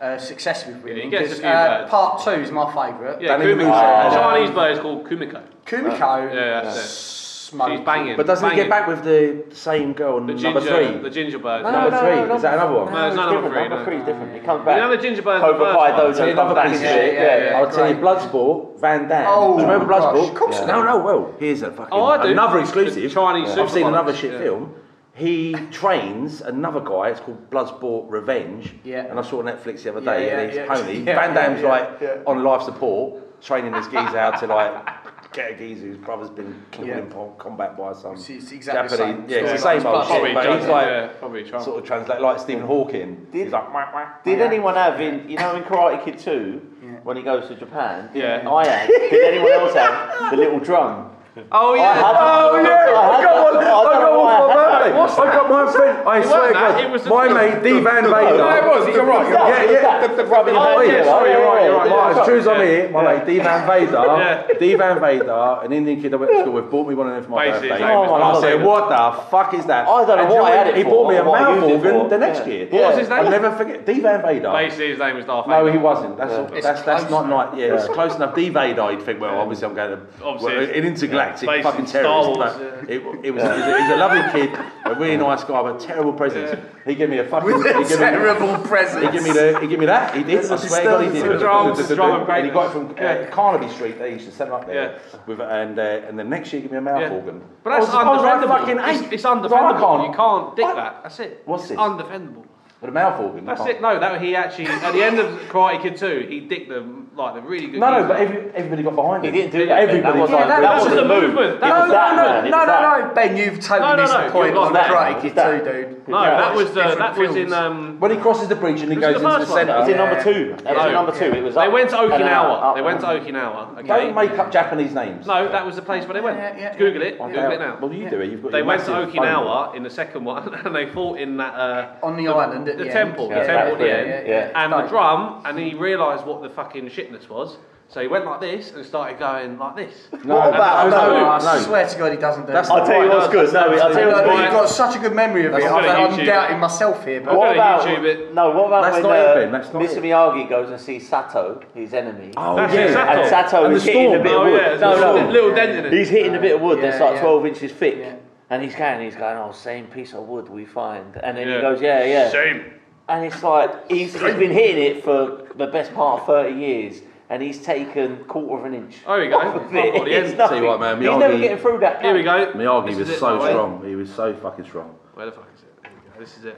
uh, uh, success with women. he gets a 'cause, few uh, birds. part two is my favourite. Yeah, Danny Kumiko. Russo. Chinese bird is called Kumiko. Kumiko, Yeah, that's it. Smoking. She's banging. But doesn't he banging. get back with the same girl on the number ginger, three? the ginger bird? No, Number no, three. no, Is that another one? No, it's not number different. three. Number no. three is different. He comes You back. know the ginger bird. Cobra the Kai first one? Dojo Tell you comes another back piece into of it. shit. yeah, yeah. I'll tell you, great. Bloodsport, Van Damme. Oh, Do you remember gosh, Bloodsport? of course I No, do. no, well, here's a fucking Oh, I do. another exclusive. The Chinese I've seen supermodels, another shit yeah. film. He trains another guy. It's called Bloodsport Revenge. Yeah. And I saw Netflix the other Yeah, day. yeah, and his yeah. pony. Yeah, Van Damme's yeah, like yeah. on life support, training his geezer how to like get a geezer whose brother's been killed Yeah. in combat by some It's- it's exactly the Japanese. same yeah, it's the same old shit, but he's like yeah, probably sort of translate like Stephen Hawking. He's like, wah, wah. Did anyone have in, you know, in Karate Kid 2, when he goes to Japan? Yeah. I had. Did anyone else have the little drum? Oh I had Oh one. yeah, I had got one. one. I got one for my I birthday. that. I got my friend. I It swear to God, it was my mate D Van Vader. No, it was. You're right. You're. Yeah, yeah. The, the rubbing Oh, hands yeah, oh, together. sorry, you're right, you're right, Right, yeah. as true as I'm here, my mate D Van Vader, Yeah. D Van Vader, an Indian kid I went to school with, bought me one of them for my Basically, birthday. his name was and I said, what the fuck is that? I don't know what I had it He bought me a or what mouth organ the next year. What was his name? I'll never forget. D Van Vader. Basically, his name was Darth Vader. No, he wasn't. That's that's, that's not close right. Yeah, it's close enough. D Vader, you'd think, well, obviously I'm going to Obviously, well, it's- an intergalactic yeah, fucking basic terrorist. Star Wars, but it, it was, it was a, he was a lovely kid, a really nice guy, but terrible presents. He gave me a fucking With he gave me- terrible present. He gave me the, he gave me that. He did. I swear God, he did. The drums, drum and and he got it from uh, Carnaby Street. They used to set him up there. Yeah. With and uh, and then next year, he gave me a mouth Yeah. organ. But I that's was- I was like undefendable. fucking it's, eight. it's I was like, I undefendable. can't- You can't dick What? that. That's it. What's it's this? undefendable. With a mouth organ. I That's it. No, that he actually at the end of Karate Kid 2, he dicked them like the really good. No, no, but every, everybody got behind him. He didn't do that. Everybody That was got like- behind that was was the the move. movement. It That was was that, no, man. It no, no, no, Ben, you've totally No, no, missed no, the point on that. Karate Kid That. 2, dude. No, Yeah, that was it's the, different that was in um. When he crosses the bridge and he Was it goes the into the first one? centre. It was in number two. That was in number two. It was They went to Okinawa. They went to. Okinawa. Okay. Don't make up Japanese names. No, that was the place where they went. Yeah, yeah, Google it. Google it now. Well, you do it. You've got They went to. Okinawa in the second one, and they fought in that uh, On the the, island at the the temple, end. the temple at the end, yeah, yeah. and the drum, and he realised what the fucking shitness was. So he went like this and started going like this. No, What about- no, No, no, I swear to God, he doesn't do That's that. I'll tell you what's good. No, I'll tell you what's good. You've got such a good memory of it. I'm, I'm doubting myself here. But What about YouTube it. no? What about That's when uh, Ben, that's not Mr. Miyagi goes and sees Sato, his enemy? Oh, That's yeah. it, Sato. And Sato And is the hitting a bit Oh of wood. yeah, no, there's no, little, little dent in it. He's hitting a bit of wood that's like 12 inches thick. Yeah. And he's going, he's going, oh, same piece of wood we find. And then Yeah. he goes, yeah, yeah. Same. And it's like, he's, he's been hitting it for the best part of 30 years. And he's taken quarter of an inch. Oh, here we go. off of I've got the It's nothing. Tell you what, man, he's never getting through that. Here we go. Miyagi This was so by the way. strong. He was so fucking strong. Where the fuck is it? Here we go. This is it.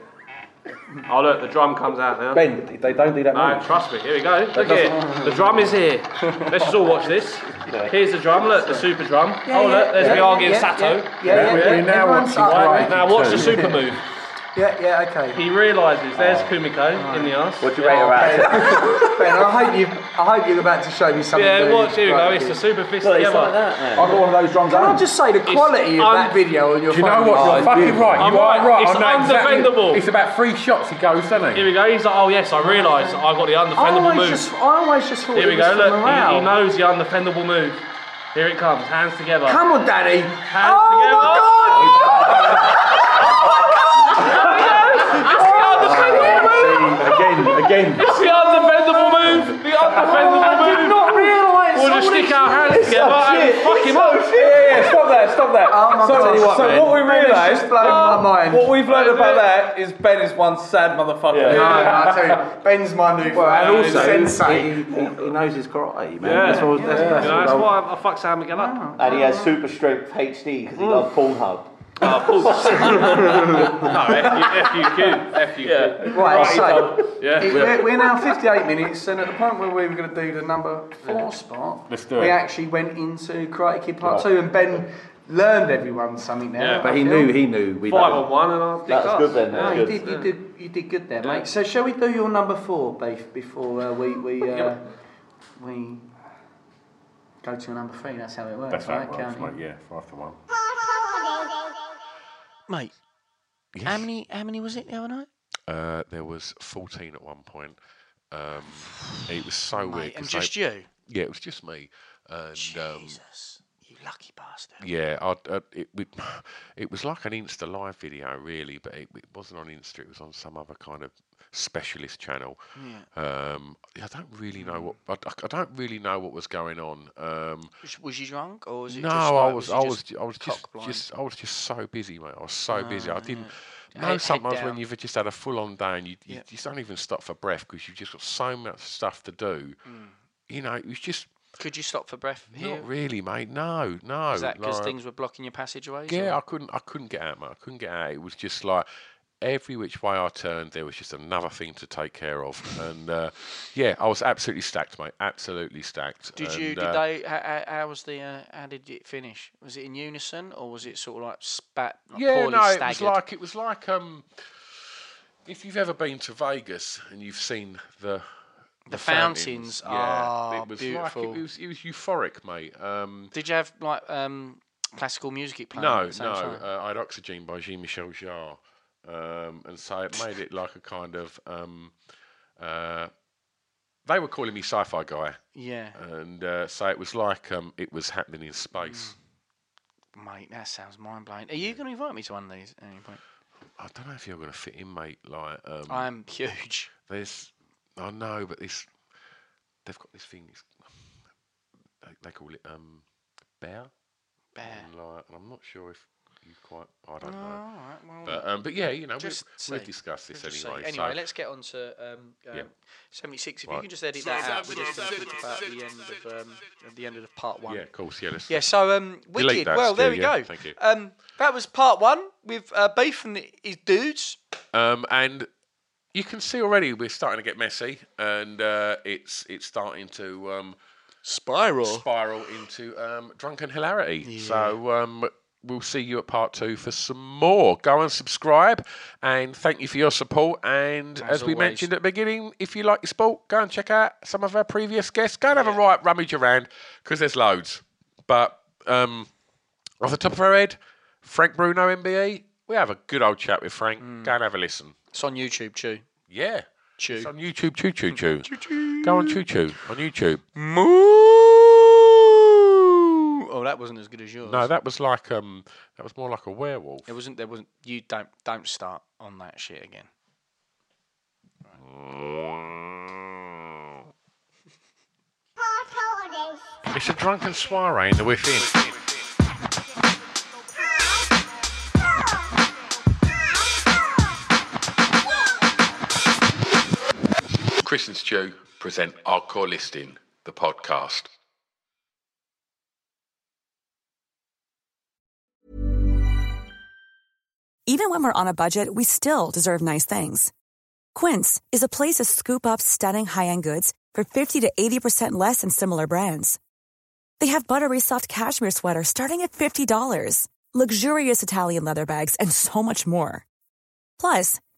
Oh look, the drum comes out now. Ben, they don't do that. No, move. trust me. Here we go. Look here. The drum is here. Let's just all watch this. Here's the drum. Look, the super drum. oh look, there's Miyagi and Sato. Yeah, yeah. We're now watching right? Now watch the super move. Yeah, yeah, okay. He realises there's oh. Kumiko in the arse. What do you rate her at? Ben, I hope you, I hope you're about to show me something. Yeah, watch. Here we go. great. It's the super fist Look, it's together. like that, man. I got one of those drums Can I just say the quality of un- that video on your Do you know phone what? is- You're fucking right. I'm You are right. right. It's I exactly- undefendable. It's about three shots he goes, doesn't he? Here we go. He's like, oh yes, I realised I got the I undefendable always move. just, I always just thought Here we was go. for Look, he, he knows the undefendable move. Here it comes. Hands together. Come on, Daddy. Hands oh together. my oh, Again, again. It's the undefendable move. The undefendable move. not realise. We'll just stick our hands together and fuck him up. Yeah, yeah, stop that, stop that. Oh my so, God. so Man. what we realised, just blown my mind. what we've learned about that is Ben is one sad motherfucker. No, no, I tell you, Ben's my new Well, and also, sensei. he, he, he knows his karate, man. Yeah. That's what, that's, You that's know, that's why I, I fuck Sam Miguel up. And he has super strength HD because he loves Pornhub. Oh, pulse. no, FUQ. FUQ. Yeah. Right, so Yeah. it- we're, we're now 58 minutes, and at the point where we were going to do the number four spot, Let's do we it. actually went into Karate Kid Part 2, and Ben learned everyone something there. Yeah. I But he feel. knew, he knew. We Five don't. on one and I think That's good then. No, That's you did, you did, you did good there, mate. So shall we do your number four, Beef, before uh, we we uh, Yep. we go to number three? That's how it works, That's how right? it works, Counting. mate. Yeah, five to one. Mate, how many? How many was it the other night? Uh, there was 14 at one point. Um, it was so weird. Mate, and 'cause they- just you. Yeah, it was just me. And um, Jesus, you lucky bastard. yeah, I'd, i it, we, it was like an Insta live video, really, but it, it wasn't on Insta. It was on some other kind of specialist channel. Um, I don't really know what I, I don't really know what was going on. Um, Was, was you drunk or was it no, just I like, was, I was, just I was just, just, I was just so busy, mate. I was so busy. I didn't yeah. know Head- head sometimes when you've just had a full-on day and you, you Yeah. just don't even stop for breath because you've just got so much stuff to do. You know, it was just Could you stop for breath here? not really, mate. No, no. Is that because like- things were blocking your passageways? yeah, or- I couldn't. I couldn't get out, mate. I couldn't get out. It was just like every which way I turned, there was just another thing to take care of. And uh, yeah, I was absolutely stacked, mate. Absolutely stacked. Did And, you? Did uh, they? How, how- was the? Uh, how did it finish? Was it in unison or was it sort of like spat? Like yeah, no, it was like it was like um, if you've ever been to Vegas and you've seen the The fountains yeah, are it was beautiful. like it was it was euphoric, mate. Um, Did you have like um, classical music playing? no, at the same no, uh, I had Oxygen by Jean-Michel Jarre, um, and so it made it like a kind of. Um, uh, they were calling me sci-fi guy. Yeah. and uh, so it was like um, it was happening in space. Mate, that sounds mind blowing. Are you going to invite me to one of these at any point? I don't know if you're going to fit in, mate. Like, um, I'm huge. There's, I know, but this, they've got this thing. It's, they, they call it um, bear. Bear. And, like, and I'm not sure if you quite. I don't Oh, know. alright, well, but um, but yeah, you know, we've, we've see. discussed this We'll just see. anyway. Anyway, so- let's get on to um, um, Yeah. 76. If you can just edit that out, we're just going to talk about the end of um, at the end of part one. Yeah, of course. Yeah, let's Yeah, so um, delete wicked. that, well, there Stu, we yeah, go. Thank you. Um, that was part one with uh, Beef and his dudes. Um, and you can see already we're starting to get messy, and uh, it's it's starting to um, spiral spiral into um, drunken hilarity. So um, we'll see you at part two for some more. Go and subscribe, and thank you for your support. And As as, we mentioned at the beginning, if you like your sport, go and check out some of our previous guests. Go and have a right rummage around because there's loads. But um, off the top of our head, Frank Bruno MBE. We have a good old chat with Frank. Go and have a listen. It's on YouTube, Chew. Yeah. Chew. It's on YouTube, Choo Choo Choo. Go on Choo Choo on YouTube. Moo. Oh, that wasn't as good as yours. No, that was like um, that was more like a werewolf. It wasn't. There wasn't. You don't don't start on that shit again. It's a drunken soiree in the within. Chris and Stu present Hardcore Listing, the podcast. Even when we're on a budget, we still deserve nice things. Quince is a place to scoop up stunning high-end goods for 50 to 80% less than similar brands. They have buttery soft cashmere sweaters starting at $50, luxurious Italian leather bags, and so much more. Plus,